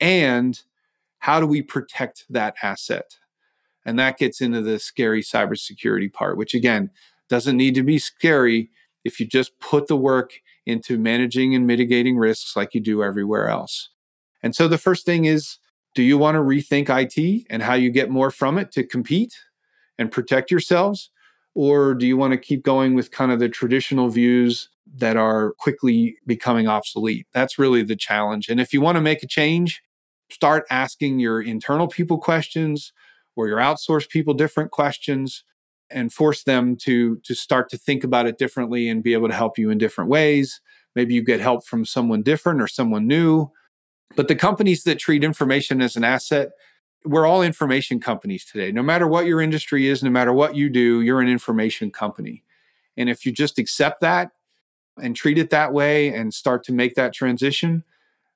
And how do we protect that asset? And that gets into the scary cybersecurity part, which again doesn't need to be scary if you just put the work into managing and mitigating risks like you do everywhere else. And so the first thing is do you want to rethink IT and how you get more from it to compete and protect yourselves? Or do you want to keep going with kind of the traditional views that are quickly becoming obsolete? That's really the challenge. And if you want to make a change, start asking your internal people questions or your outsourced people different questions and force them to to start to think about it differently and be able to help you in different ways maybe you get help from someone different or someone new But the companies that treat information as an asset, we're all information companies today. No matter what your industry is, no matter what you do, you're an information company. And if you just accept that and treat it that way and start to make that transition,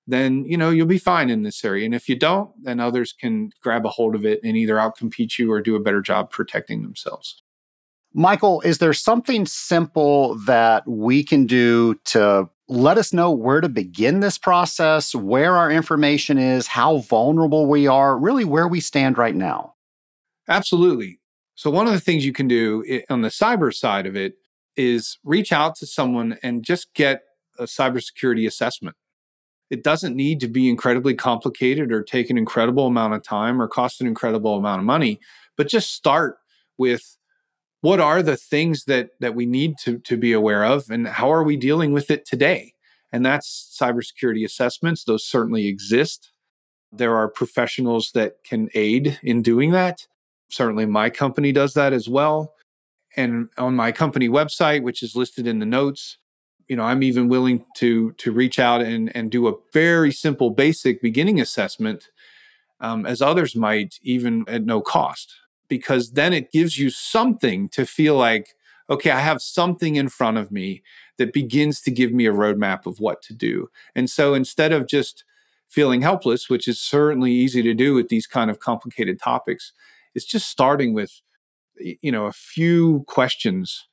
then you know you'll be fine in this area. And if you don't, then others can grab a hold of it and either outcompete you or do a better job protecting themselves. Michael, is there something simple that we can do to let us know where to begin this process, where our information is, how vulnerable we are, really where we stand right now? Absolutely. So, one of the things you can do on the cyber side of it is reach out to someone and just get a cybersecurity assessment. It doesn't need to be incredibly complicated or take an incredible amount of time or cost an incredible amount of money, but just start with what are the things that that we need to to be aware of and how are we dealing with it today? And that's cybersecurity assessments. Those certainly exist. There are professionals that can aid in doing that. Certainly my company does that as well. And on my company website which is listed in the notes you know i'm even willing to to reach out and and do a very simple basic beginning assessment um, as others might even at no cost because then it gives you something to feel like, okay, I have something in front of me that begins to give me a roadmap of what to do. And so instead of just feeling helpless, which is certainly easy to do with these kind of complicated topics, it's just starting with you know a few questions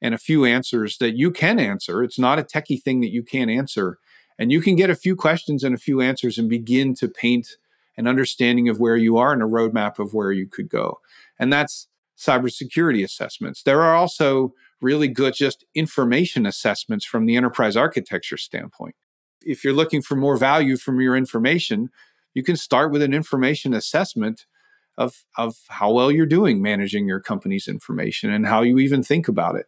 and a few answers that you can answer. It's not a techie thing that you can't answer. And you can get a few questions and a few answers and begin to paint an understanding of where you are and a roadmap of where you could go and that's cybersecurity assessments. There are also really good just information assessments from the enterprise architecture standpoint. If you're looking for more value from your information, you can start with an information assessment of, of how well you're doing managing your company's information and how you even think about it.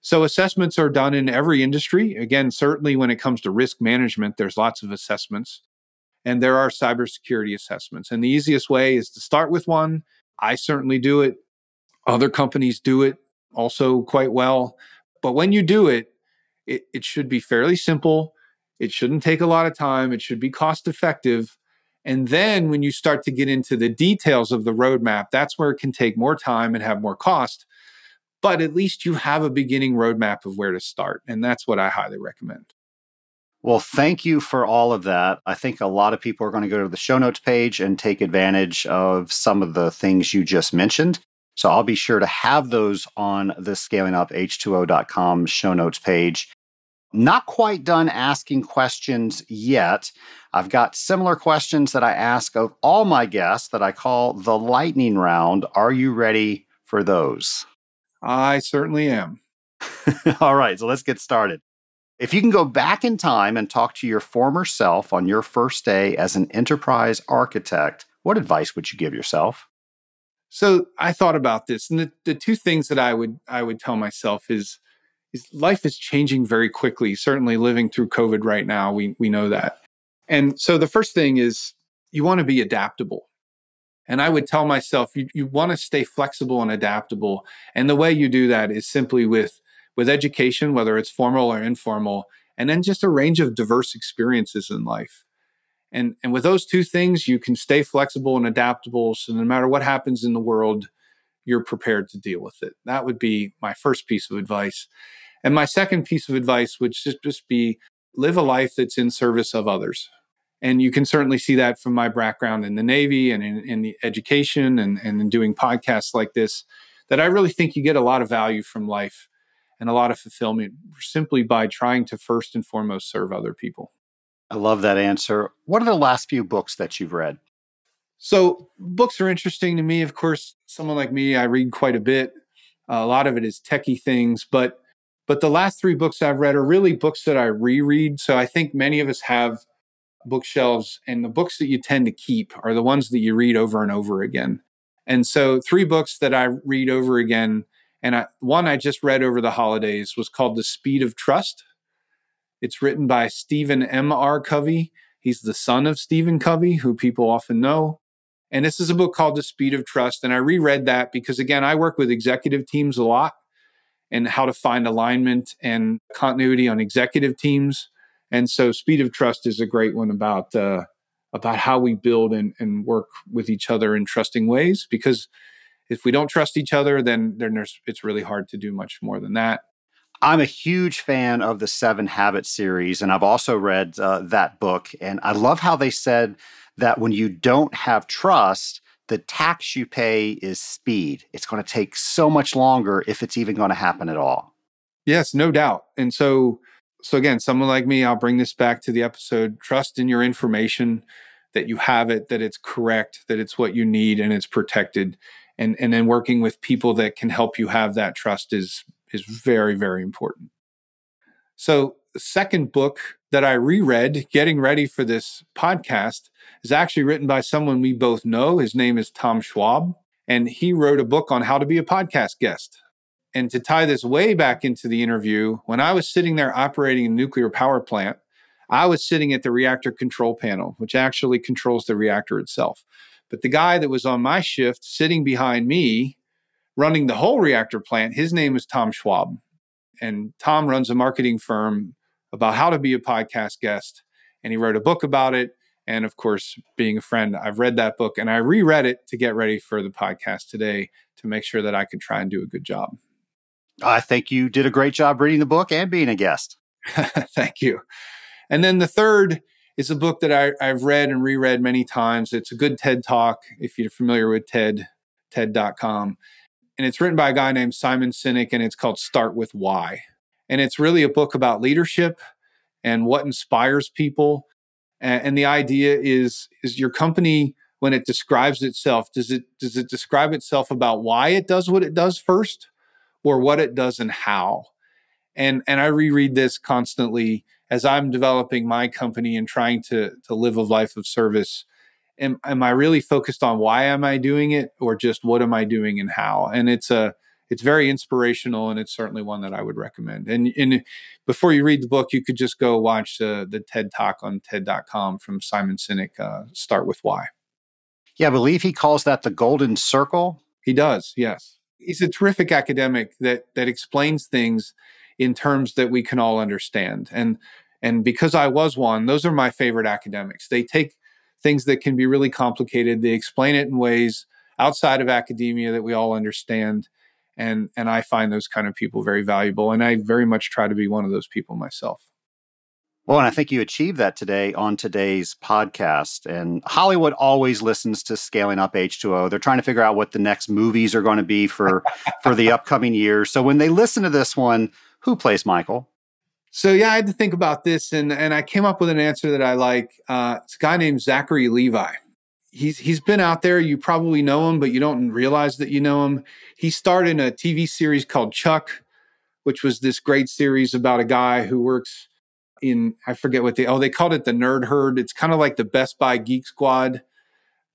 So, assessments are done in every industry. Again, certainly when it comes to risk management, there's lots of assessments, and there are cybersecurity assessments. And the easiest way is to start with one I certainly do it. Other companies do it also quite well. But when you do it, it, it should be fairly simple. It shouldn't take a lot of time. It should be cost effective. And then when you start to get into the details of the roadmap, that's where it can take more time and have more cost. But at least you have a beginning roadmap of where to start. And that's what I highly recommend. Well, thank you for all of that. I think a lot of people are going to go to the show notes page and take advantage of some of the things you just mentioned. So I'll be sure to have those on the scalinguph2o.com show notes page. Not quite done asking questions yet. I've got similar questions that I ask of all my guests that I call the lightning round. Are you ready for those? I certainly am. all right, so let's get started. If you can go back in time and talk to your former self on your first day as an enterprise architect, what advice would you give yourself? So I thought about this, and the, the two things that I would I would tell myself is is life is changing very quickly. Certainly, living through COVID right now, we we know that. And so the first thing is you want to be adaptable. And I would tell myself you, you want to stay flexible and adaptable. And the way you do that is simply with with education, whether it's formal or informal, and then just a range of diverse experiences in life. And, and with those two things, you can stay flexible and adaptable. So no matter what happens in the world, you're prepared to deal with it. That would be my first piece of advice. And my second piece of advice would just, just be live a life that's in service of others. And you can certainly see that from my background in the Navy and in, in the education and, and in doing podcasts like this, that I really think you get a lot of value from life and a lot of fulfillment simply by trying to first and foremost serve other people. I love that answer. What are the last few books that you've read? So, books are interesting to me. Of course, someone like me, I read quite a bit. Uh, a lot of it is techie things, but but the last three books I've read are really books that I reread. So I think many of us have bookshelves, and the books that you tend to keep are the ones that you read over and over again. And so, three books that I read over again and I, one I just read over the holidays was called The Speed of Trust. It's written by Stephen M. R. Covey. He's the son of Stephen Covey, who people often know. And this is a book called The Speed of Trust. And I reread that because, again, I work with executive teams a lot and how to find alignment and continuity on executive teams. And so, Speed of Trust is a great one about uh, about how we build and, and work with each other in trusting ways. Because if we don't trust each other, then, then there's, it's really hard to do much more than that. I'm a huge fan of the Seven Habits series, and I've also read uh, that book. And I love how they said that when you don't have trust, the tax you pay is speed. It's going to take so much longer if it's even going to happen at all. Yes, no doubt. And so, so again, someone like me, I'll bring this back to the episode. Trust in your information that you have it, that it's correct, that it's what you need, and it's protected. And and then working with people that can help you have that trust is is very very important. So the second book that I reread, getting ready for this podcast, is actually written by someone we both know. His name is Tom Schwab, and he wrote a book on how to be a podcast guest. And to tie this way back into the interview, when I was sitting there operating a nuclear power plant, I was sitting at the reactor control panel, which actually controls the reactor itself. But the guy that was on my shift sitting behind me, running the whole reactor plant, his name is Tom Schwab. And Tom runs a marketing firm about how to be a podcast guest. And he wrote a book about it. And of course, being a friend, I've read that book and I reread it to get ready for the podcast today to make sure that I could try and do a good job. I think you did a great job reading the book and being a guest. Thank you. And then the third is a book that I, have read and reread many times. It's a good TED talk if you're familiar with TED, TED.com. And it's written by a guy named Simon Sinek, and it's called Start with Why. And it's really a book about leadership and what inspires people. And, and the idea is, is your company, when it describes itself, does it does it describe itself about why it does what it does first? or what it does and how. And and I reread this constantly as I'm developing my company and trying to to live a life of service. Am, am I really focused on why am I doing it or just what am I doing and how? And it's a it's very inspirational and it's certainly one that I would recommend. And, and before you read the book, you could just go watch the, the TED Talk on TED.com from Simon Sinek, uh, Start with Why. Yeah, I believe he calls that the golden circle. He does, yes he's a terrific academic that that explains things in terms that we can all understand. And and because I was one, those are my favorite academics. They take things that can be really complicated, they explain it in ways outside of academia that we all understand. And and I find those kind of people very valuable. And I very much try to be one of those people myself. Well, and I think you achieved that today on today's podcast. And Hollywood always listens to Scaling Up H2O. They're trying to figure out what the next movies are going to be for for the upcoming years. So when they listen to this one, who plays Michael? So yeah, I had to think about this, and and I came up with an answer that I like. Uh, it's a guy named Zachary Levi. He's he's been out there. You probably know him, but you don't realize that you know him. He starred in a TV series called Chuck, which was this great series about a guy who works in I forget what they oh they called it the Nerd Herd. It's kind of like the Best Buy Geek Squad,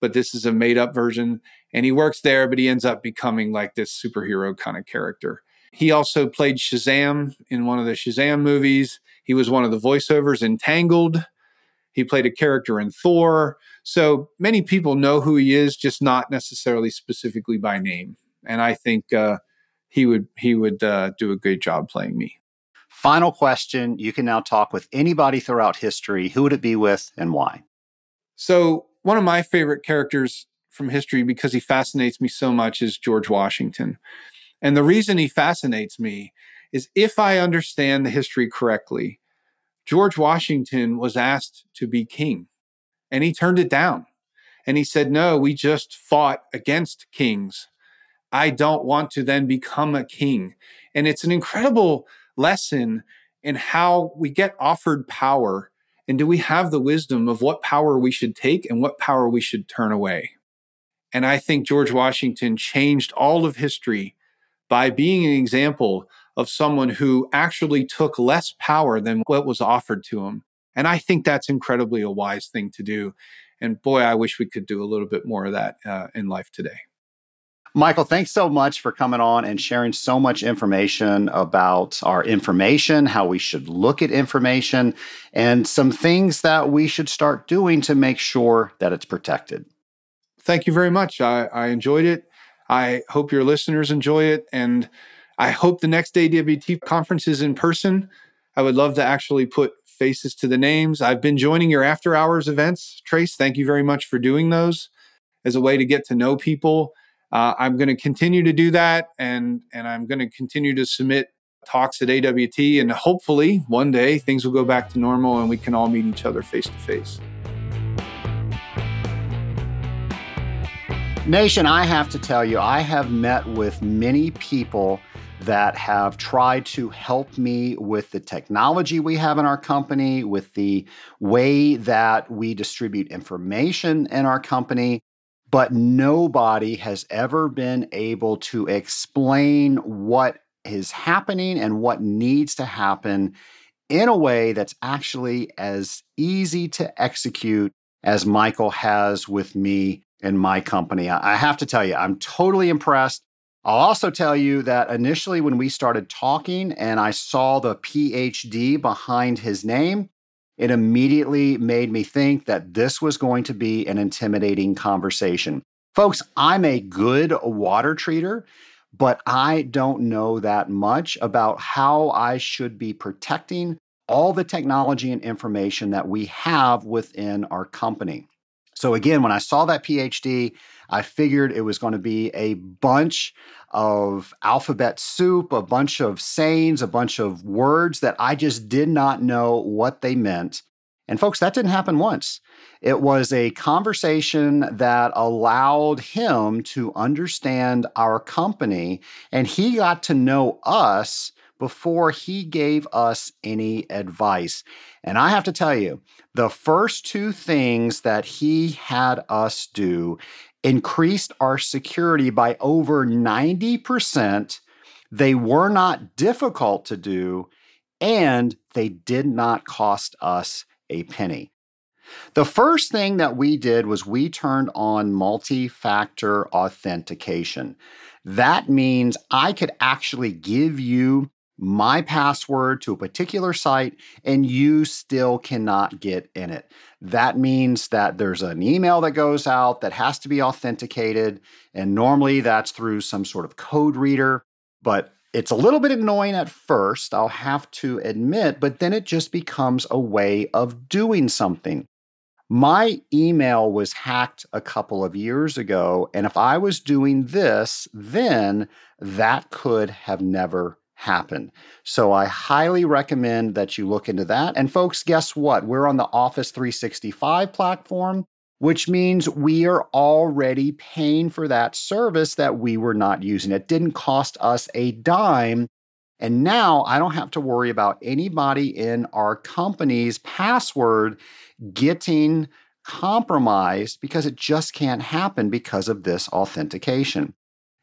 but this is a made up version. And he works there, but he ends up becoming like this superhero kind of character. He also played Shazam in one of the Shazam movies. He was one of the voiceovers in Tangled. He played a character in Thor. So many people know who he is, just not necessarily specifically by name. And I think uh, he would he would uh, do a great job playing me. Final question. You can now talk with anybody throughout history. Who would it be with and why? So, one of my favorite characters from history, because he fascinates me so much, is George Washington. And the reason he fascinates me is if I understand the history correctly, George Washington was asked to be king and he turned it down. And he said, No, we just fought against kings. I don't want to then become a king. And it's an incredible lesson in how we get offered power and do we have the wisdom of what power we should take and what power we should turn away. And I think George Washington changed all of history by being an example of someone who actually took less power than what was offered to him. And I think that's incredibly a wise thing to do. And boy, I wish we could do a little bit more of that uh, in life today. Michael, thanks so much for coming on and sharing so much information about our information, how we should look at information, and some things that we should start doing to make sure that it's protected. Thank you very much. I, I enjoyed it. I hope your listeners enjoy it. And I hope the next AWT conference is in person. I would love to actually put faces to the names. I've been joining your after hours events, Trace. Thank you very much for doing those as a way to get to know people. Uh, I'm going to continue to do that, and and I'm going to continue to submit talks at AWT, and hopefully one day things will go back to normal and we can all meet each other face to face. Nation, I have to tell you, I have met with many people that have tried to help me with the technology we have in our company, with the way that we distribute information in our company. But nobody has ever been able to explain what is happening and what needs to happen in a way that's actually as easy to execute as Michael has with me and my company. I have to tell you, I'm totally impressed. I'll also tell you that initially, when we started talking and I saw the PhD behind his name, it immediately made me think that this was going to be an intimidating conversation. Folks, I'm a good water treater, but I don't know that much about how I should be protecting all the technology and information that we have within our company. So, again, when I saw that PhD, I figured it was going to be a bunch of alphabet soup, a bunch of sayings, a bunch of words that I just did not know what they meant. And, folks, that didn't happen once. It was a conversation that allowed him to understand our company, and he got to know us before he gave us any advice. And I have to tell you, the first two things that he had us do increased our security by over 90%. They were not difficult to do, and they did not cost us a penny. The first thing that we did was we turned on multi factor authentication. That means I could actually give you my password to a particular site and you still cannot get in it. That means that there's an email that goes out that has to be authenticated. And normally that's through some sort of code reader. But it's a little bit annoying at first, I'll have to admit, but then it just becomes a way of doing something. My email was hacked a couple of years ago. And if I was doing this, then that could have never happen. So I highly recommend that you look into that. And folks, guess what? We're on the Office 365 platform, which means we are already paying for that service that we were not using. It didn't cost us a dime. And now I don't have to worry about anybody in our company's password getting compromised because it just can't happen because of this authentication.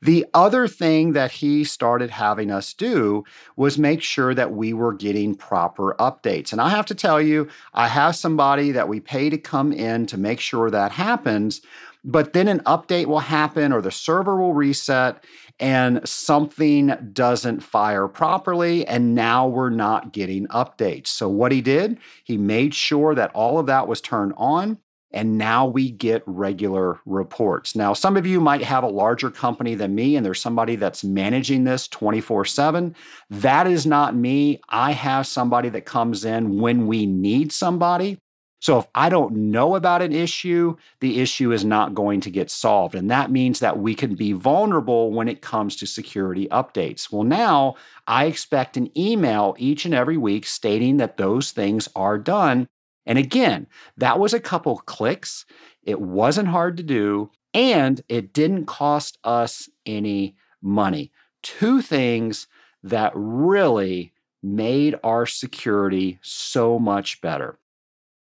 The other thing that he started having us do was make sure that we were getting proper updates. And I have to tell you, I have somebody that we pay to come in to make sure that happens, but then an update will happen or the server will reset and something doesn't fire properly. And now we're not getting updates. So, what he did, he made sure that all of that was turned on. And now we get regular reports. Now, some of you might have a larger company than me, and there's somebody that's managing this 24 7. That is not me. I have somebody that comes in when we need somebody. So if I don't know about an issue, the issue is not going to get solved. And that means that we can be vulnerable when it comes to security updates. Well, now I expect an email each and every week stating that those things are done and again, that was a couple clicks. It wasn't hard to do, and it didn't cost us any money. Two things that really made our security so much better.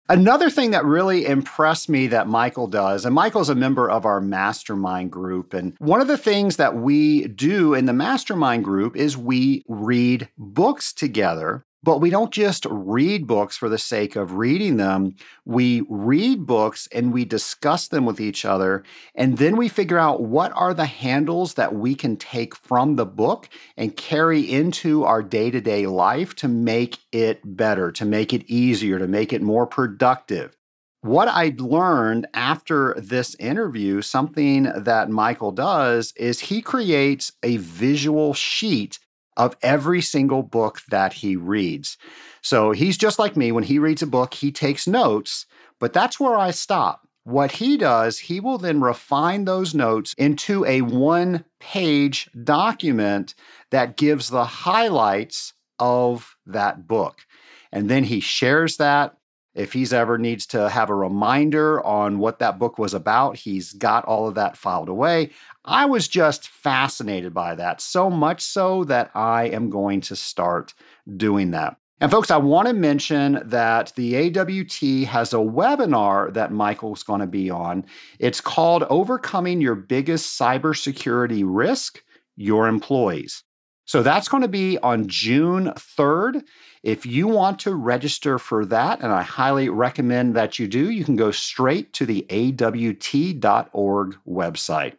Another thing that really impressed me that Michael does, and Michael's a member of our mastermind group. And one of the things that we do in the mastermind group is we read books together. But we don't just read books for the sake of reading them. We read books and we discuss them with each other. And then we figure out what are the handles that we can take from the book and carry into our day to day life to make it better, to make it easier, to make it more productive. What I learned after this interview, something that Michael does, is he creates a visual sheet of every single book that he reads. So he's just like me. When he reads a book, he takes notes, but that's where I stop. What he does, he will then refine those notes into a one page document that gives the highlights of that book. And then he shares that. If he's ever needs to have a reminder on what that book was about, he's got all of that filed away. I was just fascinated by that, so much so that I am going to start doing that. And folks, I want to mention that the AWT has a webinar that Michael's going to be on. It's called Overcoming Your Biggest Cybersecurity Risk Your Employees. So that's going to be on June 3rd. If you want to register for that, and I highly recommend that you do, you can go straight to the AWT.org website.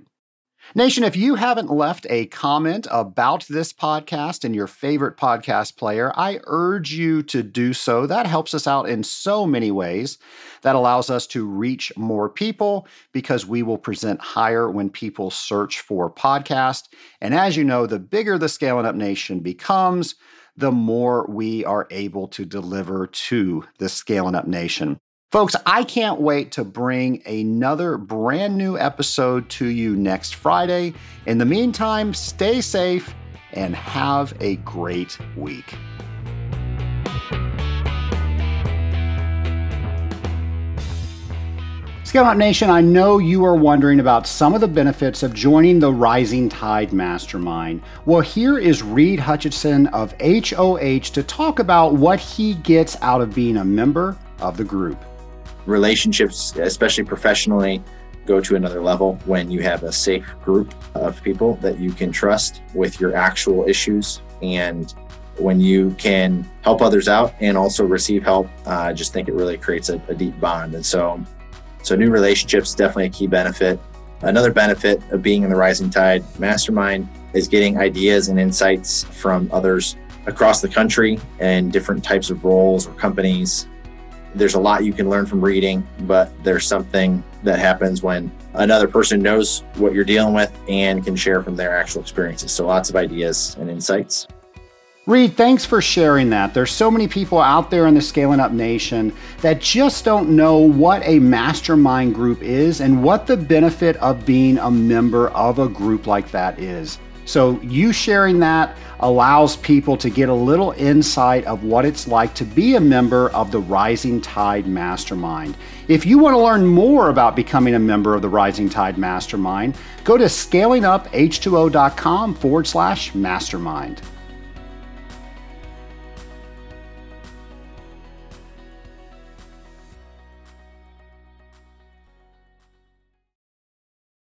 Nation, if you haven't left a comment about this podcast in your favorite podcast player, I urge you to do so. That helps us out in so many ways. That allows us to reach more people because we will present higher when people search for podcast. And as you know, the bigger the Scaling Up Nation becomes, the more we are able to deliver to the Scaling Up Nation. Folks, I can't wait to bring another brand new episode to you next Friday. In the meantime, stay safe and have a great week. Up Nation, I know you are wondering about some of the benefits of joining the Rising Tide Mastermind. Well, here is Reed Hutchinson of HOH to talk about what he gets out of being a member of the group relationships, especially professionally, go to another level when you have a safe group of people that you can trust with your actual issues. And when you can help others out and also receive help, uh, I just think it really creates a, a deep bond. And so, so new relationships definitely a key benefit. Another benefit of being in the Rising Tide Mastermind is getting ideas and insights from others across the country and different types of roles or companies there's a lot you can learn from reading, but there's something that happens when another person knows what you're dealing with and can share from their actual experiences. So lots of ideas and insights. Reed, thanks for sharing that. There's so many people out there in the Scaling Up Nation that just don't know what a mastermind group is and what the benefit of being a member of a group like that is. So, you sharing that allows people to get a little insight of what it's like to be a member of the Rising Tide Mastermind. If you want to learn more about becoming a member of the Rising Tide Mastermind, go to scalinguph2o.com forward slash mastermind.